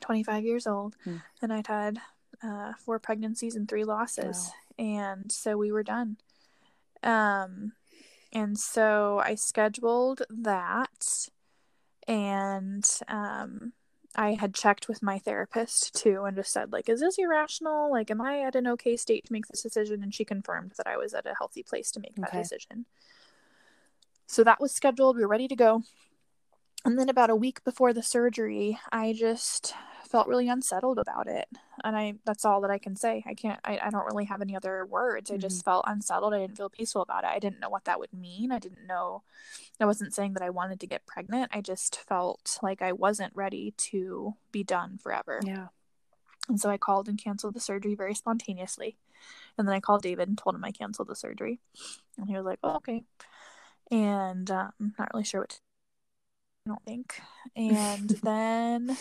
25 years old hmm. and i'd had uh, four pregnancies and three losses wow. and so we were done um and so i scheduled that and um I had checked with my therapist too and just said, like, is this irrational? Like, am I at an okay state to make this decision? And she confirmed that I was at a healthy place to make that okay. decision. So that was scheduled. We were ready to go. And then about a week before the surgery, I just felt really unsettled about it and i that's all that i can say i can't i, I don't really have any other words i mm-hmm. just felt unsettled i didn't feel peaceful about it i didn't know what that would mean i didn't know i wasn't saying that i wanted to get pregnant i just felt like i wasn't ready to be done forever yeah And so I called and canceled the surgery very spontaneously. And then I called David and told him I canceled the surgery. And he was like, oh, okay. And um, I'm not really sure what to I don't think. And then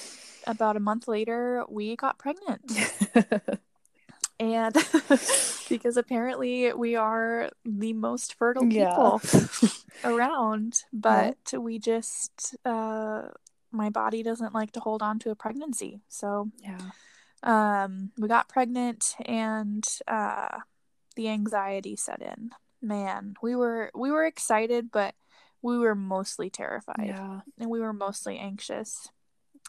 about a month later, we got pregnant. (laughs) and (laughs) because apparently we are the most fertile people yeah. (laughs) around, but yeah. we just, uh, my body doesn't like to hold on to a pregnancy. So, yeah um, we got pregnant and uh, the anxiety set in. Man, we were we were excited, but we were mostly terrified. Yeah. And we were mostly anxious.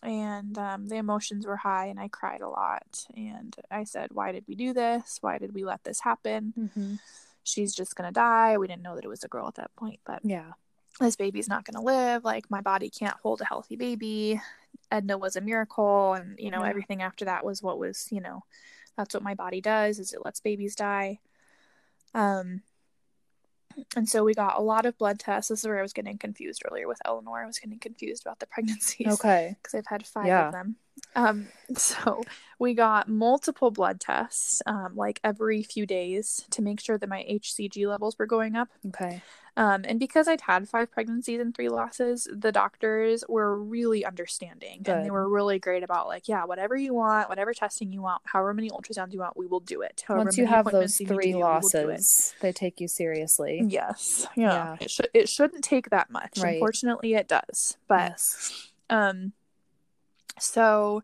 And um, the emotions were high, and I cried a lot. And I said, Why did we do this? Why did we let this happen? Mm-hmm. She's just going to die. We didn't know that it was a girl at that point, but yeah, this baby's not going to live. Like, my body can't hold a healthy baby. Edna was a miracle and you know yeah. everything after that was what was you know that's what my body does is it lets babies die um and so we got a lot of blood tests. This is where i was getting confused earlier with eleanor. I was getting confused about the pregnancies okay. because i've had five yeah. of them. Um (laughs) so we got multiple blood tests um like every few days to make sure that my hcg levels were going up. Okay um, and because I'd had five pregnancies and three losses, the doctors were really understanding Good. and they were really great about like, yeah, whatever you want, whatever testing you want, however many ultrasounds you want, we will do it. However Once you have those three do, losses, they take you seriously. Yes. Yeah. yeah. It, sh- it shouldn't take that much. Right. Unfortunately, it does. But, yes. um, so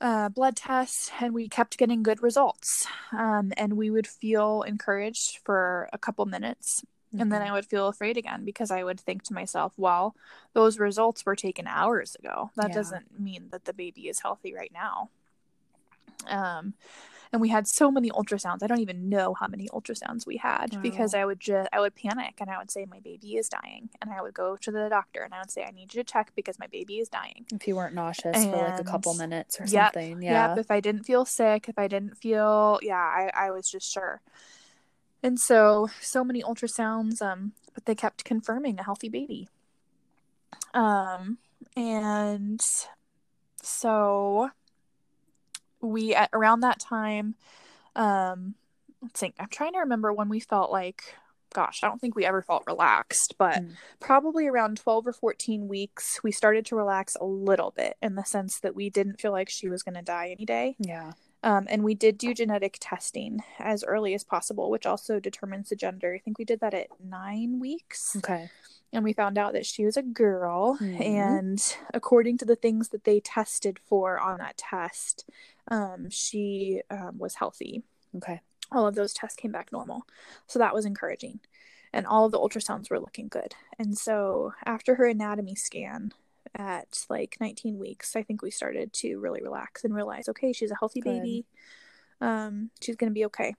uh, blood tests and we kept getting good results. Um, and we would feel encouraged for a couple minutes Mm-hmm. And then mm-hmm. I would feel afraid again because I would think to myself, well, those results were taken hours ago. That yeah. doesn't mean that the baby is healthy right now. Um, and we had so many ultrasounds. I don't even know how many ultrasounds we had wow. because I would just I would panic and I would say my baby is dying and I would go to the doctor and I would say I need you to check because my baby is dying. If you weren't nauseous and, for like a couple minutes or yep, something, yeah. Yep. If I didn't feel sick, if I didn't feel, yeah, I I was just sure. And so, so many ultrasounds, um, but they kept confirming a healthy baby. Um, and so we at around that time, um, let's think. I'm trying to remember when we felt like, gosh, I don't think we ever felt relaxed, but mm. probably around 12 or 14 weeks, we started to relax a little bit in the sense that we didn't feel like she was going to die any day. Yeah. Um, and we did do genetic testing as early as possible, which also determines the gender. I think we did that at nine weeks. Okay. And we found out that she was a girl. Mm-hmm. And according to the things that they tested for on that test, um, she um, was healthy. Okay. All of those tests came back normal. So that was encouraging. And all of the ultrasounds were looking good. And so after her anatomy scan, at like 19 weeks, I think we started to really relax and realize, okay, she's a healthy Good. baby. Um, she's going to be okay.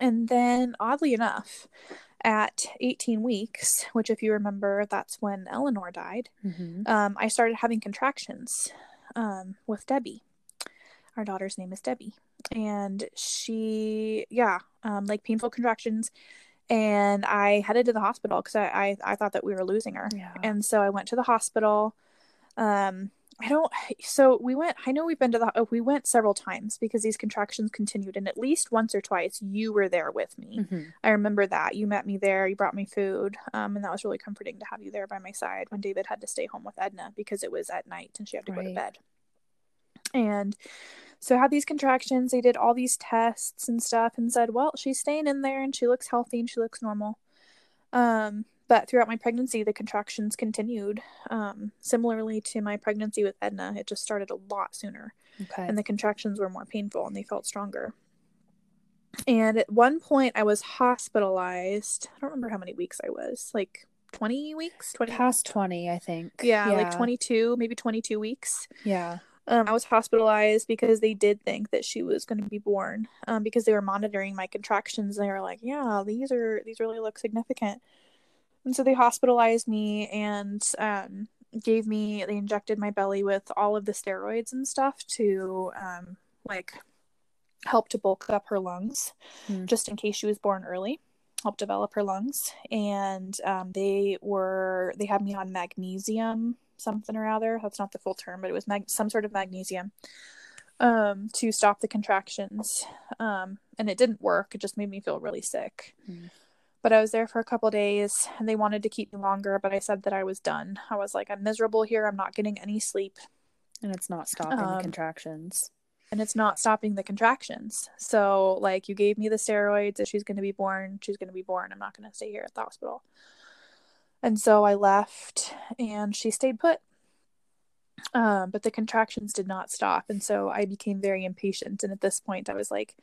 And then, oddly enough, at 18 weeks, which, if you remember, that's when Eleanor died, mm-hmm. um, I started having contractions um, with Debbie. Our daughter's name is Debbie. And she, yeah, um, like painful contractions and I headed to the hospital because I, I, I thought that we were losing her. Yeah. And so I went to the hospital. Um, I don't. So we went. I know we've been to the. Oh, we went several times because these contractions continued, and at least once or twice you were there with me. Mm-hmm. I remember that you met me there. You brought me food, um, and that was really comforting to have you there by my side when David had to stay home with Edna because it was at night and she had to right. go to bed. And so I had these contractions. They did all these tests and stuff and said, well, she's staying in there and she looks healthy and she looks normal. Um, but throughout my pregnancy, the contractions continued. Um, similarly to my pregnancy with Edna, it just started a lot sooner. Okay. And the contractions were more painful and they felt stronger. And at one point, I was hospitalized. I don't remember how many weeks I was, like 20 weeks? 20 Past 20, I think. Yeah, yeah, like 22, maybe 22 weeks. Yeah. Um, I was hospitalized because they did think that she was going to be born um, because they were monitoring my contractions. They were like, "Yeah, these are these really look significant," and so they hospitalized me and um, gave me. They injected my belly with all of the steroids and stuff to um, like help to bulk up her lungs, mm. just in case she was born early. Help develop her lungs, and um, they were they had me on magnesium something or other. That's not the full term, but it was mag- some sort of magnesium. um, to stop the contractions. Um, and it didn't work. It just made me feel really sick. Mm. But I was there for a couple days and they wanted to keep me longer, but I said that I was done. I was like, I'm miserable here. I'm not getting any sleep. And it's not stopping the Um, contractions. And it's not stopping the contractions. So, like, you gave me the steroids. If she's going to be born, she's going to be born. I'm not going to stay here at the hospital. And so I left and she stayed put. Um, but the contractions did not stop. And so I became very impatient. And at this point, I was like,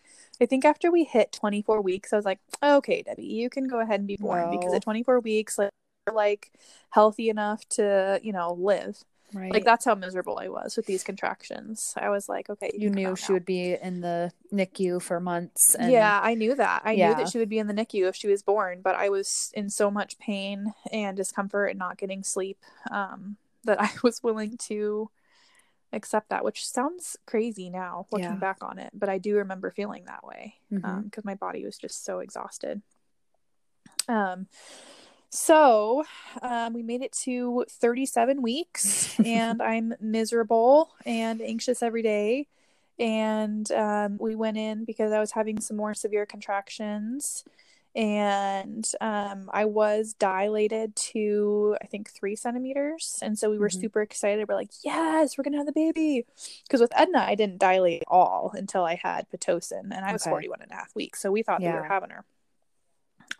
I think after we hit 24 weeks, I was like, okay, Debbie, you can go ahead and be born because at 24 weeks, like, like healthy enough to, you know, live. Right. Like, that's how miserable I was with these contractions. I was like, okay, you come knew she now. would be in the NICU for months. And yeah, I knew that. I Yeah. knew that she would be in the NICU if she was born, but I was in so much pain and discomfort and not getting sleep um, that I (laughs) was willing to accept that, which sounds crazy now looking Yeah. back on it, but I do remember feeling that way because Mhm. my body was just so exhausted. Um, so um, we made it to 37 weeks, (laughs) and I'm miserable and anxious every day. And um, we went in because I was having some more severe contractions, and um, I was dilated to I think three centimeters, and so we were Mhm. super excited. We're like, "Yes, we're gonna have the baby!" Because with Edna, I didn't dilate at all until I had pitocin, and I was Okay. 41 and a half weeks, so we thought that we were having her.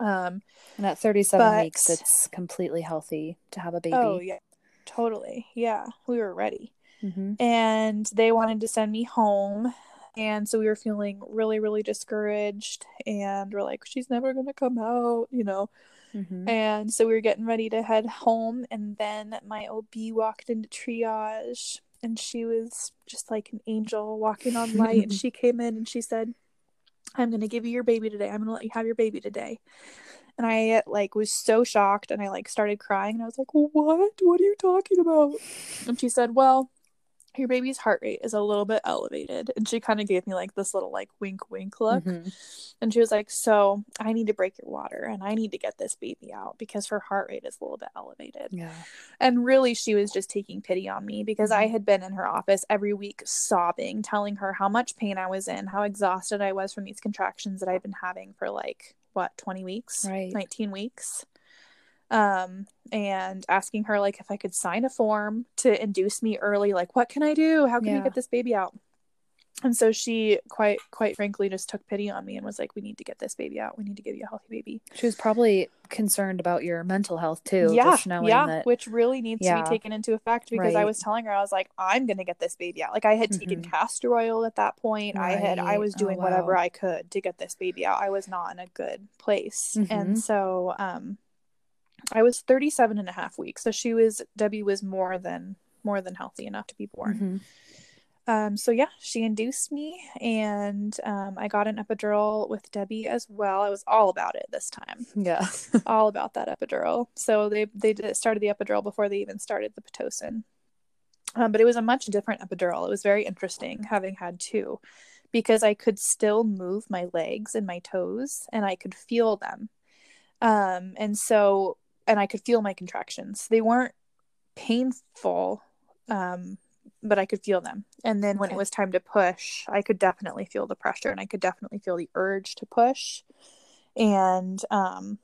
Um, And at 37 But- weeks, it's completely healthy to have a baby. Oh yeah, totally. Yeah, we were ready, hmm and they wanted to send me home, and so we were feeling really, really discouraged, and we're like, she's never gonna come out, you know. hmm And so we were getting ready to head home, and then my OB walked into triage, and she was just like an angel walking on light. and (laughs) she came in and she said, "I'm gonna give you your baby today. I'm gonna let you have your baby today." And I like was so shocked, and I like started crying, and I was like, "What? What are you talking about?" And she said, "Well." Your baby's heart rate is a little bit elevated. And she kind of gave me like this little like wink wink look. Mhm. And she was like, So I need to break your water and I need to get this baby out because her heart rate is a little bit elevated. Yeah. And really, she was just taking pity on me because I Mhm. had been in her office every week sobbing, telling her how much pain I was in, how exhausted I was from these contractions that I've been having for like, what, 20 weeks? Right. 19 weeks. Um, and asking her like if I could sign a form to induce me early, like what can I do? How can Yeah. we get this baby out? And so she quite quite frankly just took pity on me and was like, We need to get this baby out. We need to give you a healthy baby. She was probably concerned about your mental health too. yeah, Just knowing yeah, that. which really needs to be taken into effect because I was telling her I was like, I'm gonna get this baby out. Like I had taken Mhm. castor oil at that point. I had I Right. was Oh, doing whatever. I could to get this baby out. I was not in a good place. Mhm. And so um I was 37 and a half weeks. So she was Debbie was more than more than healthy enough to be born. Mhm. Um, so yeah, she induced me, and um, I got an epidural with Debbie as well. I was all about it this time, Yeah. (laughs) all about that epidural. So they they started the epidural before they even started the pitocin. Um, but it was a much different epidural. It was very interesting having had two, because I could still move my legs and my toes, and I could feel them. Um, and so, and I could feel my contractions. They weren't painful, um, but I could feel them. And then when it was time to push, I could definitely feel the pressure and I could definitely feel the urge to push. And um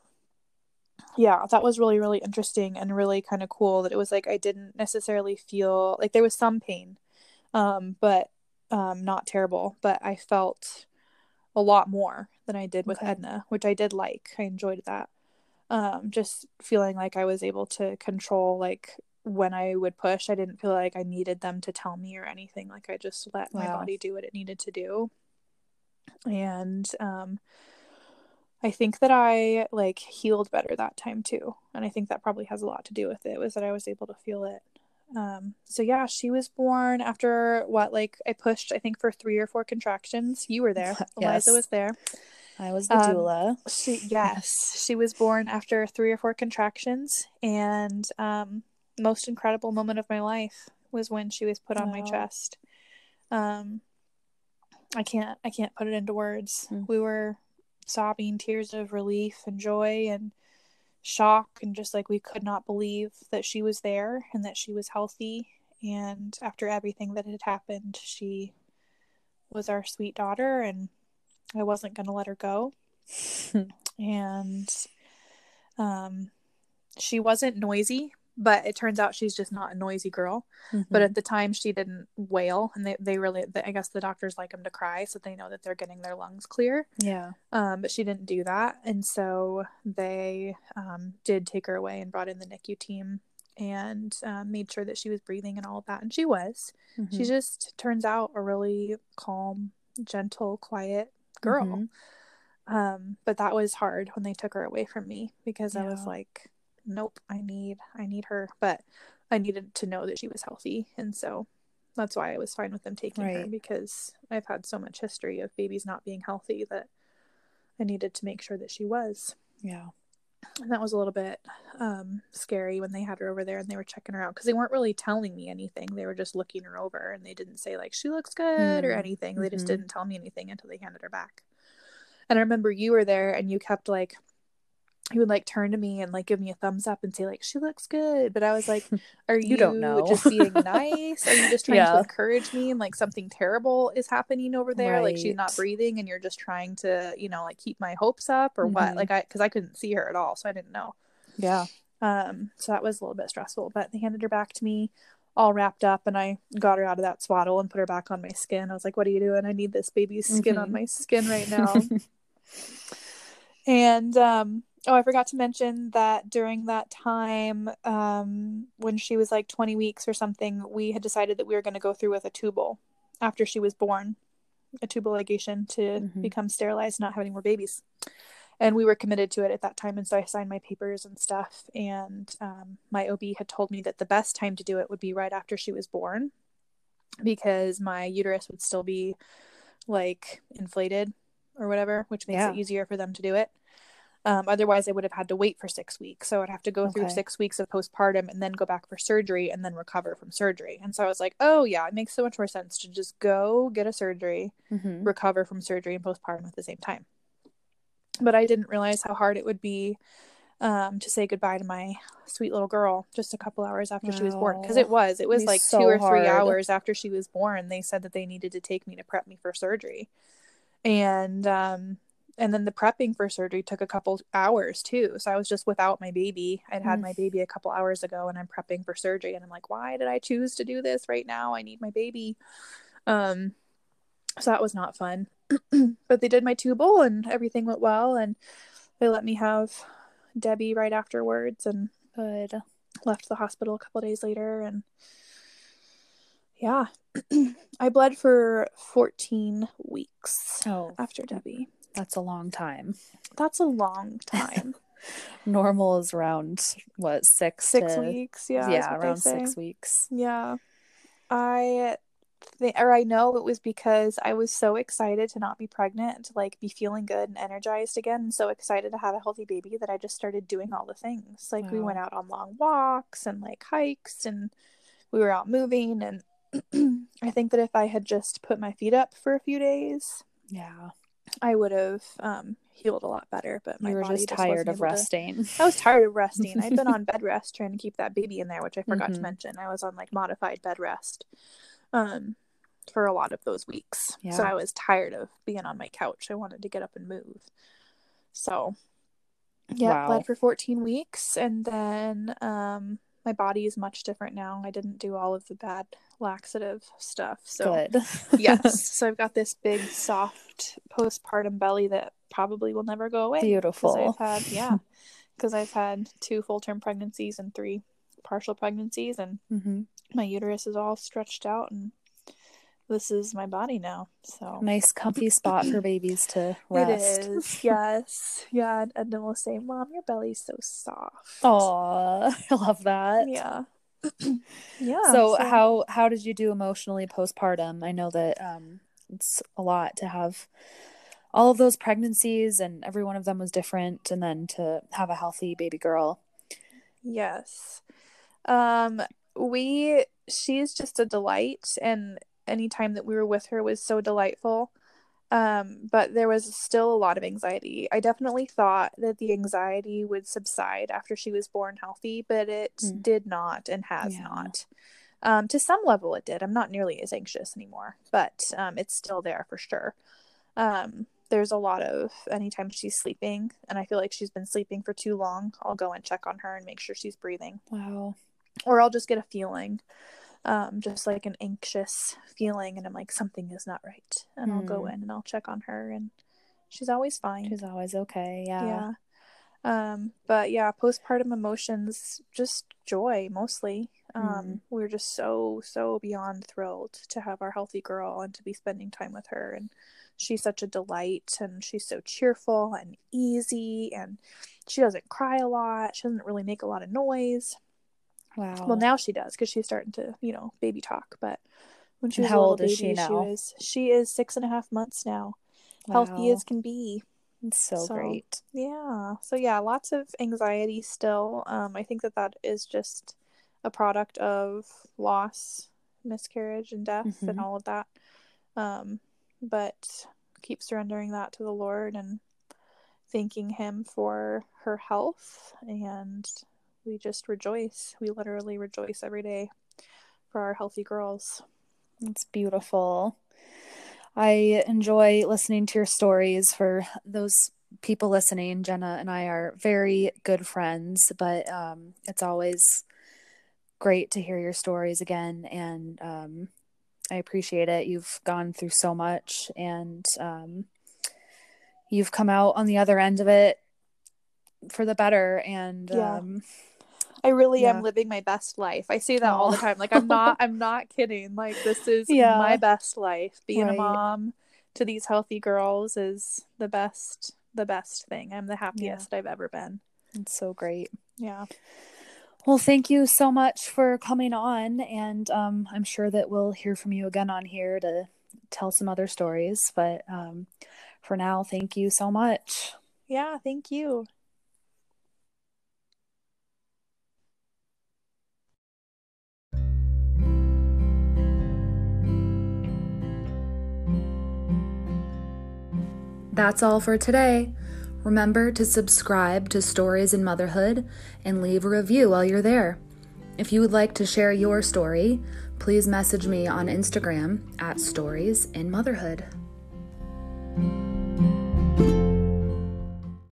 yeah, that was really really interesting and really kind of cool that it was like I didn't necessarily feel like there was some pain. Um but um not terrible, but I felt a lot more than I did with Okay. Edna, which I did like. I enjoyed that. Um just feeling like I was able to control like when I would push, I didn't feel like I needed them to tell me or anything. Like I just let my body do what it needed to do. And um I think that I like healed better that time too. And I think that probably has a lot to do with it was that I was able to feel it. Um so yeah, she was born after what like I pushed I think for 3 or 4 contractions. You were there. (laughs) Yes. Eliza was there. I was the Um, doula. She (laughs) yes, she was born after three or four contractions, and um, most incredible moment of my life was when she was put on my chest. Um, I can't I can't put it into words. Mm. We were sobbing tears of relief and joy and shock, and just like we could not believe that she was there and that she was healthy. And after everything that had happened, she was our sweet daughter and I wasn't going to let her go. and um she wasn't noisy, but it turns out she's just not a noisy girl. Mm-hmm. But at the time, she didn't wail, and they, they really, they, I guess the doctors like them to cry so they know that they're getting their lungs clear. Yeah. Um, but she didn't do that, and so they um, did take her away and brought in the NICU team and um, made sure that she was breathing and all of that, and she was. Mm-hmm. She just turns out a really calm, gentle, quiet girl. Mm-hmm. Um, but that was hard when they took her away from me because yeah. I was like, nope, I need I need her. But I needed to know that she was healthy. And so that's why I was fine with them taking right. her because I've had so much history of babies not being healthy that I needed to make sure that she was. Yeah. And that was a little bit um, scary when they had her over there and they were checking her out because they weren't really telling me anything. They were just looking her over and they didn't say, like, she looks good mm. or anything. They mm-hmm. just didn't tell me anything until they handed her back. And I remember you were there and you kept like he would like turn to me and like give me a thumbs up and say like she looks good but i was like (laughs) are you, you don't know just being nice are you just (laughs) trying yeah. to encourage me and like something terrible is happening over there right. like she's not breathing and you're just trying to you know like keep my hopes up or mm-hmm. what like i because i couldn't see her at all so i didn't know yeah um so that was a little bit stressful but they handed her back to me all wrapped up and I got her out of that swaddle and put her back on my skin. I was like, What are you doing? I need this baby's skin mm-hmm. on my skin right now. (laughs) and um Oh, I forgot to mention that during that time, um, when she was like 20 weeks or something, we had decided that we were going to go through with a tubal after she was born, a tubal ligation to mm-hmm. become sterilized, not have any more babies. And we were committed to it at that time. And so I signed my papers and stuff. And um, my OB had told me that the best time to do it would be right after she was born because my uterus would still be like inflated or whatever, which makes yeah. it easier for them to do it. Um, otherwise, I would have had to wait for six weeks. So I'd have to go okay. through six weeks of postpartum and then go back for surgery and then recover from surgery. And so I was like, oh, yeah, it makes so much more sense to just go get a surgery, mm-hmm. recover from surgery and postpartum at the same time. But I didn't realize how hard it would be um, to say goodbye to my sweet little girl just a couple hours after wow. she was born. Because it was, it was like so two or three hard. hours after she was born. They said that they needed to take me to prep me for surgery. And um, and then the prepping for surgery took a couple hours too. So i was just without my baby. I'd had mm. my baby a couple hours ago and i'm prepping for surgery and i'm like why did i choose to do this right now? I need my baby. Um so that was not fun. (clears throat) But they did my tubal and everything went well and they let me have debbie right afterwards and good left the hospital a couple days later and yeah. (clears throat) I bled for 14 weeks oh. after debbie that's a long time. That's a long time. (laughs) Normal is around what six six to, weeks. Yeah, yeah, around six weeks. Yeah, I think, or I know it was because I was so excited to not be pregnant, to like be feeling good and energized again, and so excited to have a healthy baby that I just started doing all the things. Like wow. we went out on long walks and like hikes, and we were out moving. And (clears throat) I think that if I had just put my feet up for a few days, yeah, I would have um, healed a lot better. But my you were just, just tired of resting. To... I was tired of resting. I'd been on (laughs) bed rest trying to keep that baby in there, which I forgot mm-hmm. to mention. I was on like modified bed rest um, for a lot of those weeks. Yeah. So I was tired of being on my couch. I wanted to get up and move. So yeah, wow. bled for 14 weeks, and then um, my body is much different now. I didn't do all of the bad laxative stuff. So Good. (laughs) yes. (laughs) So I've got this big soft postpartum belly that probably will never go away. Beautiful. I've had (laughs) yeah. Because I've had two full term pregnancies and three partial pregnancies and mm-hmm. my uterus is all stretched out and this is my body now. So nice comfy spot for babies to (laughs) rest. It is, yes. Yeah. And then we'll say, Mom, your belly's so soft. Oh, (laughs) I love that. Yeah. (clears throat) yeah. So, so, how how did you do emotionally postpartum? I know that um it's a lot to have all of those pregnancies and every one of them was different and then to have a healthy baby girl. Yes. Um we she's just a delight and any time that we were with her was so delightful. Um, but there was still a lot of anxiety. I definitely thought that the anxiety would subside after she was born healthy, but it mm. did not and has yeah. not. Um, to some level, it did. I'm not nearly as anxious anymore, but um, it's still there for sure. Um, there's a lot of anytime she's sleeping, and I feel like she's been sleeping for too long, I'll go and check on her and make sure she's breathing. Wow. Or I'll just get a feeling, um, just like an anxious feeling, and I'm like, something is not right. And I'll go in and I'll check on her, and she's always fine. She's always okay. Yeah. Yeah. Um, but yeah, postpartum emotions, just joy mostly. Um, Mm. we're just so, so beyond thrilled to have our healthy girl and to be spending time with her. And she's such a delight and she's so cheerful and easy and she doesn't cry a lot. She doesn't really make a lot of noise. Wow. Well, now she does because she's starting to, you know, baby talk. But when she And was how a little old is baby, she now? she was she is six and a half months now, healthy as can be. It's so, So, great. Yeah. So yeah, lots of anxiety still. Um, I think that that is just a product of loss, miscarriage, and death, and Mhm. all of that. Um, but keep surrendering that to the Lord and thanking Him for her health, and we just rejoice. We literally rejoice every day for our healthy girls. It's beautiful. I enjoy listening to your stories for those people listening. Jenna and I are very good friends, but um, it's always great to hear your stories again. And um, I appreciate it. You've gone through so much and um, you've come out on the other end of it for the better. And Yeah. I really Yeah. am living my best life. I say that all the time. Like I'm not (laughs) I'm not kidding. Like this is Yeah. my best life. Being Right. a mom to these healthy girls is the best the best thing. I'm the happiest I've ever been. it's so great. Yeah. Well, thank you so much for coming on. And um, I'm sure that we'll hear from you again on here to tell some other stories. But um, for now, thank you so much. Yeah, thank you. That's all for today. Remember to subscribe to Stories in Motherhood and leave a review while you're there. If you would like to share your story, please message me on Instagram at Stories in Motherhood.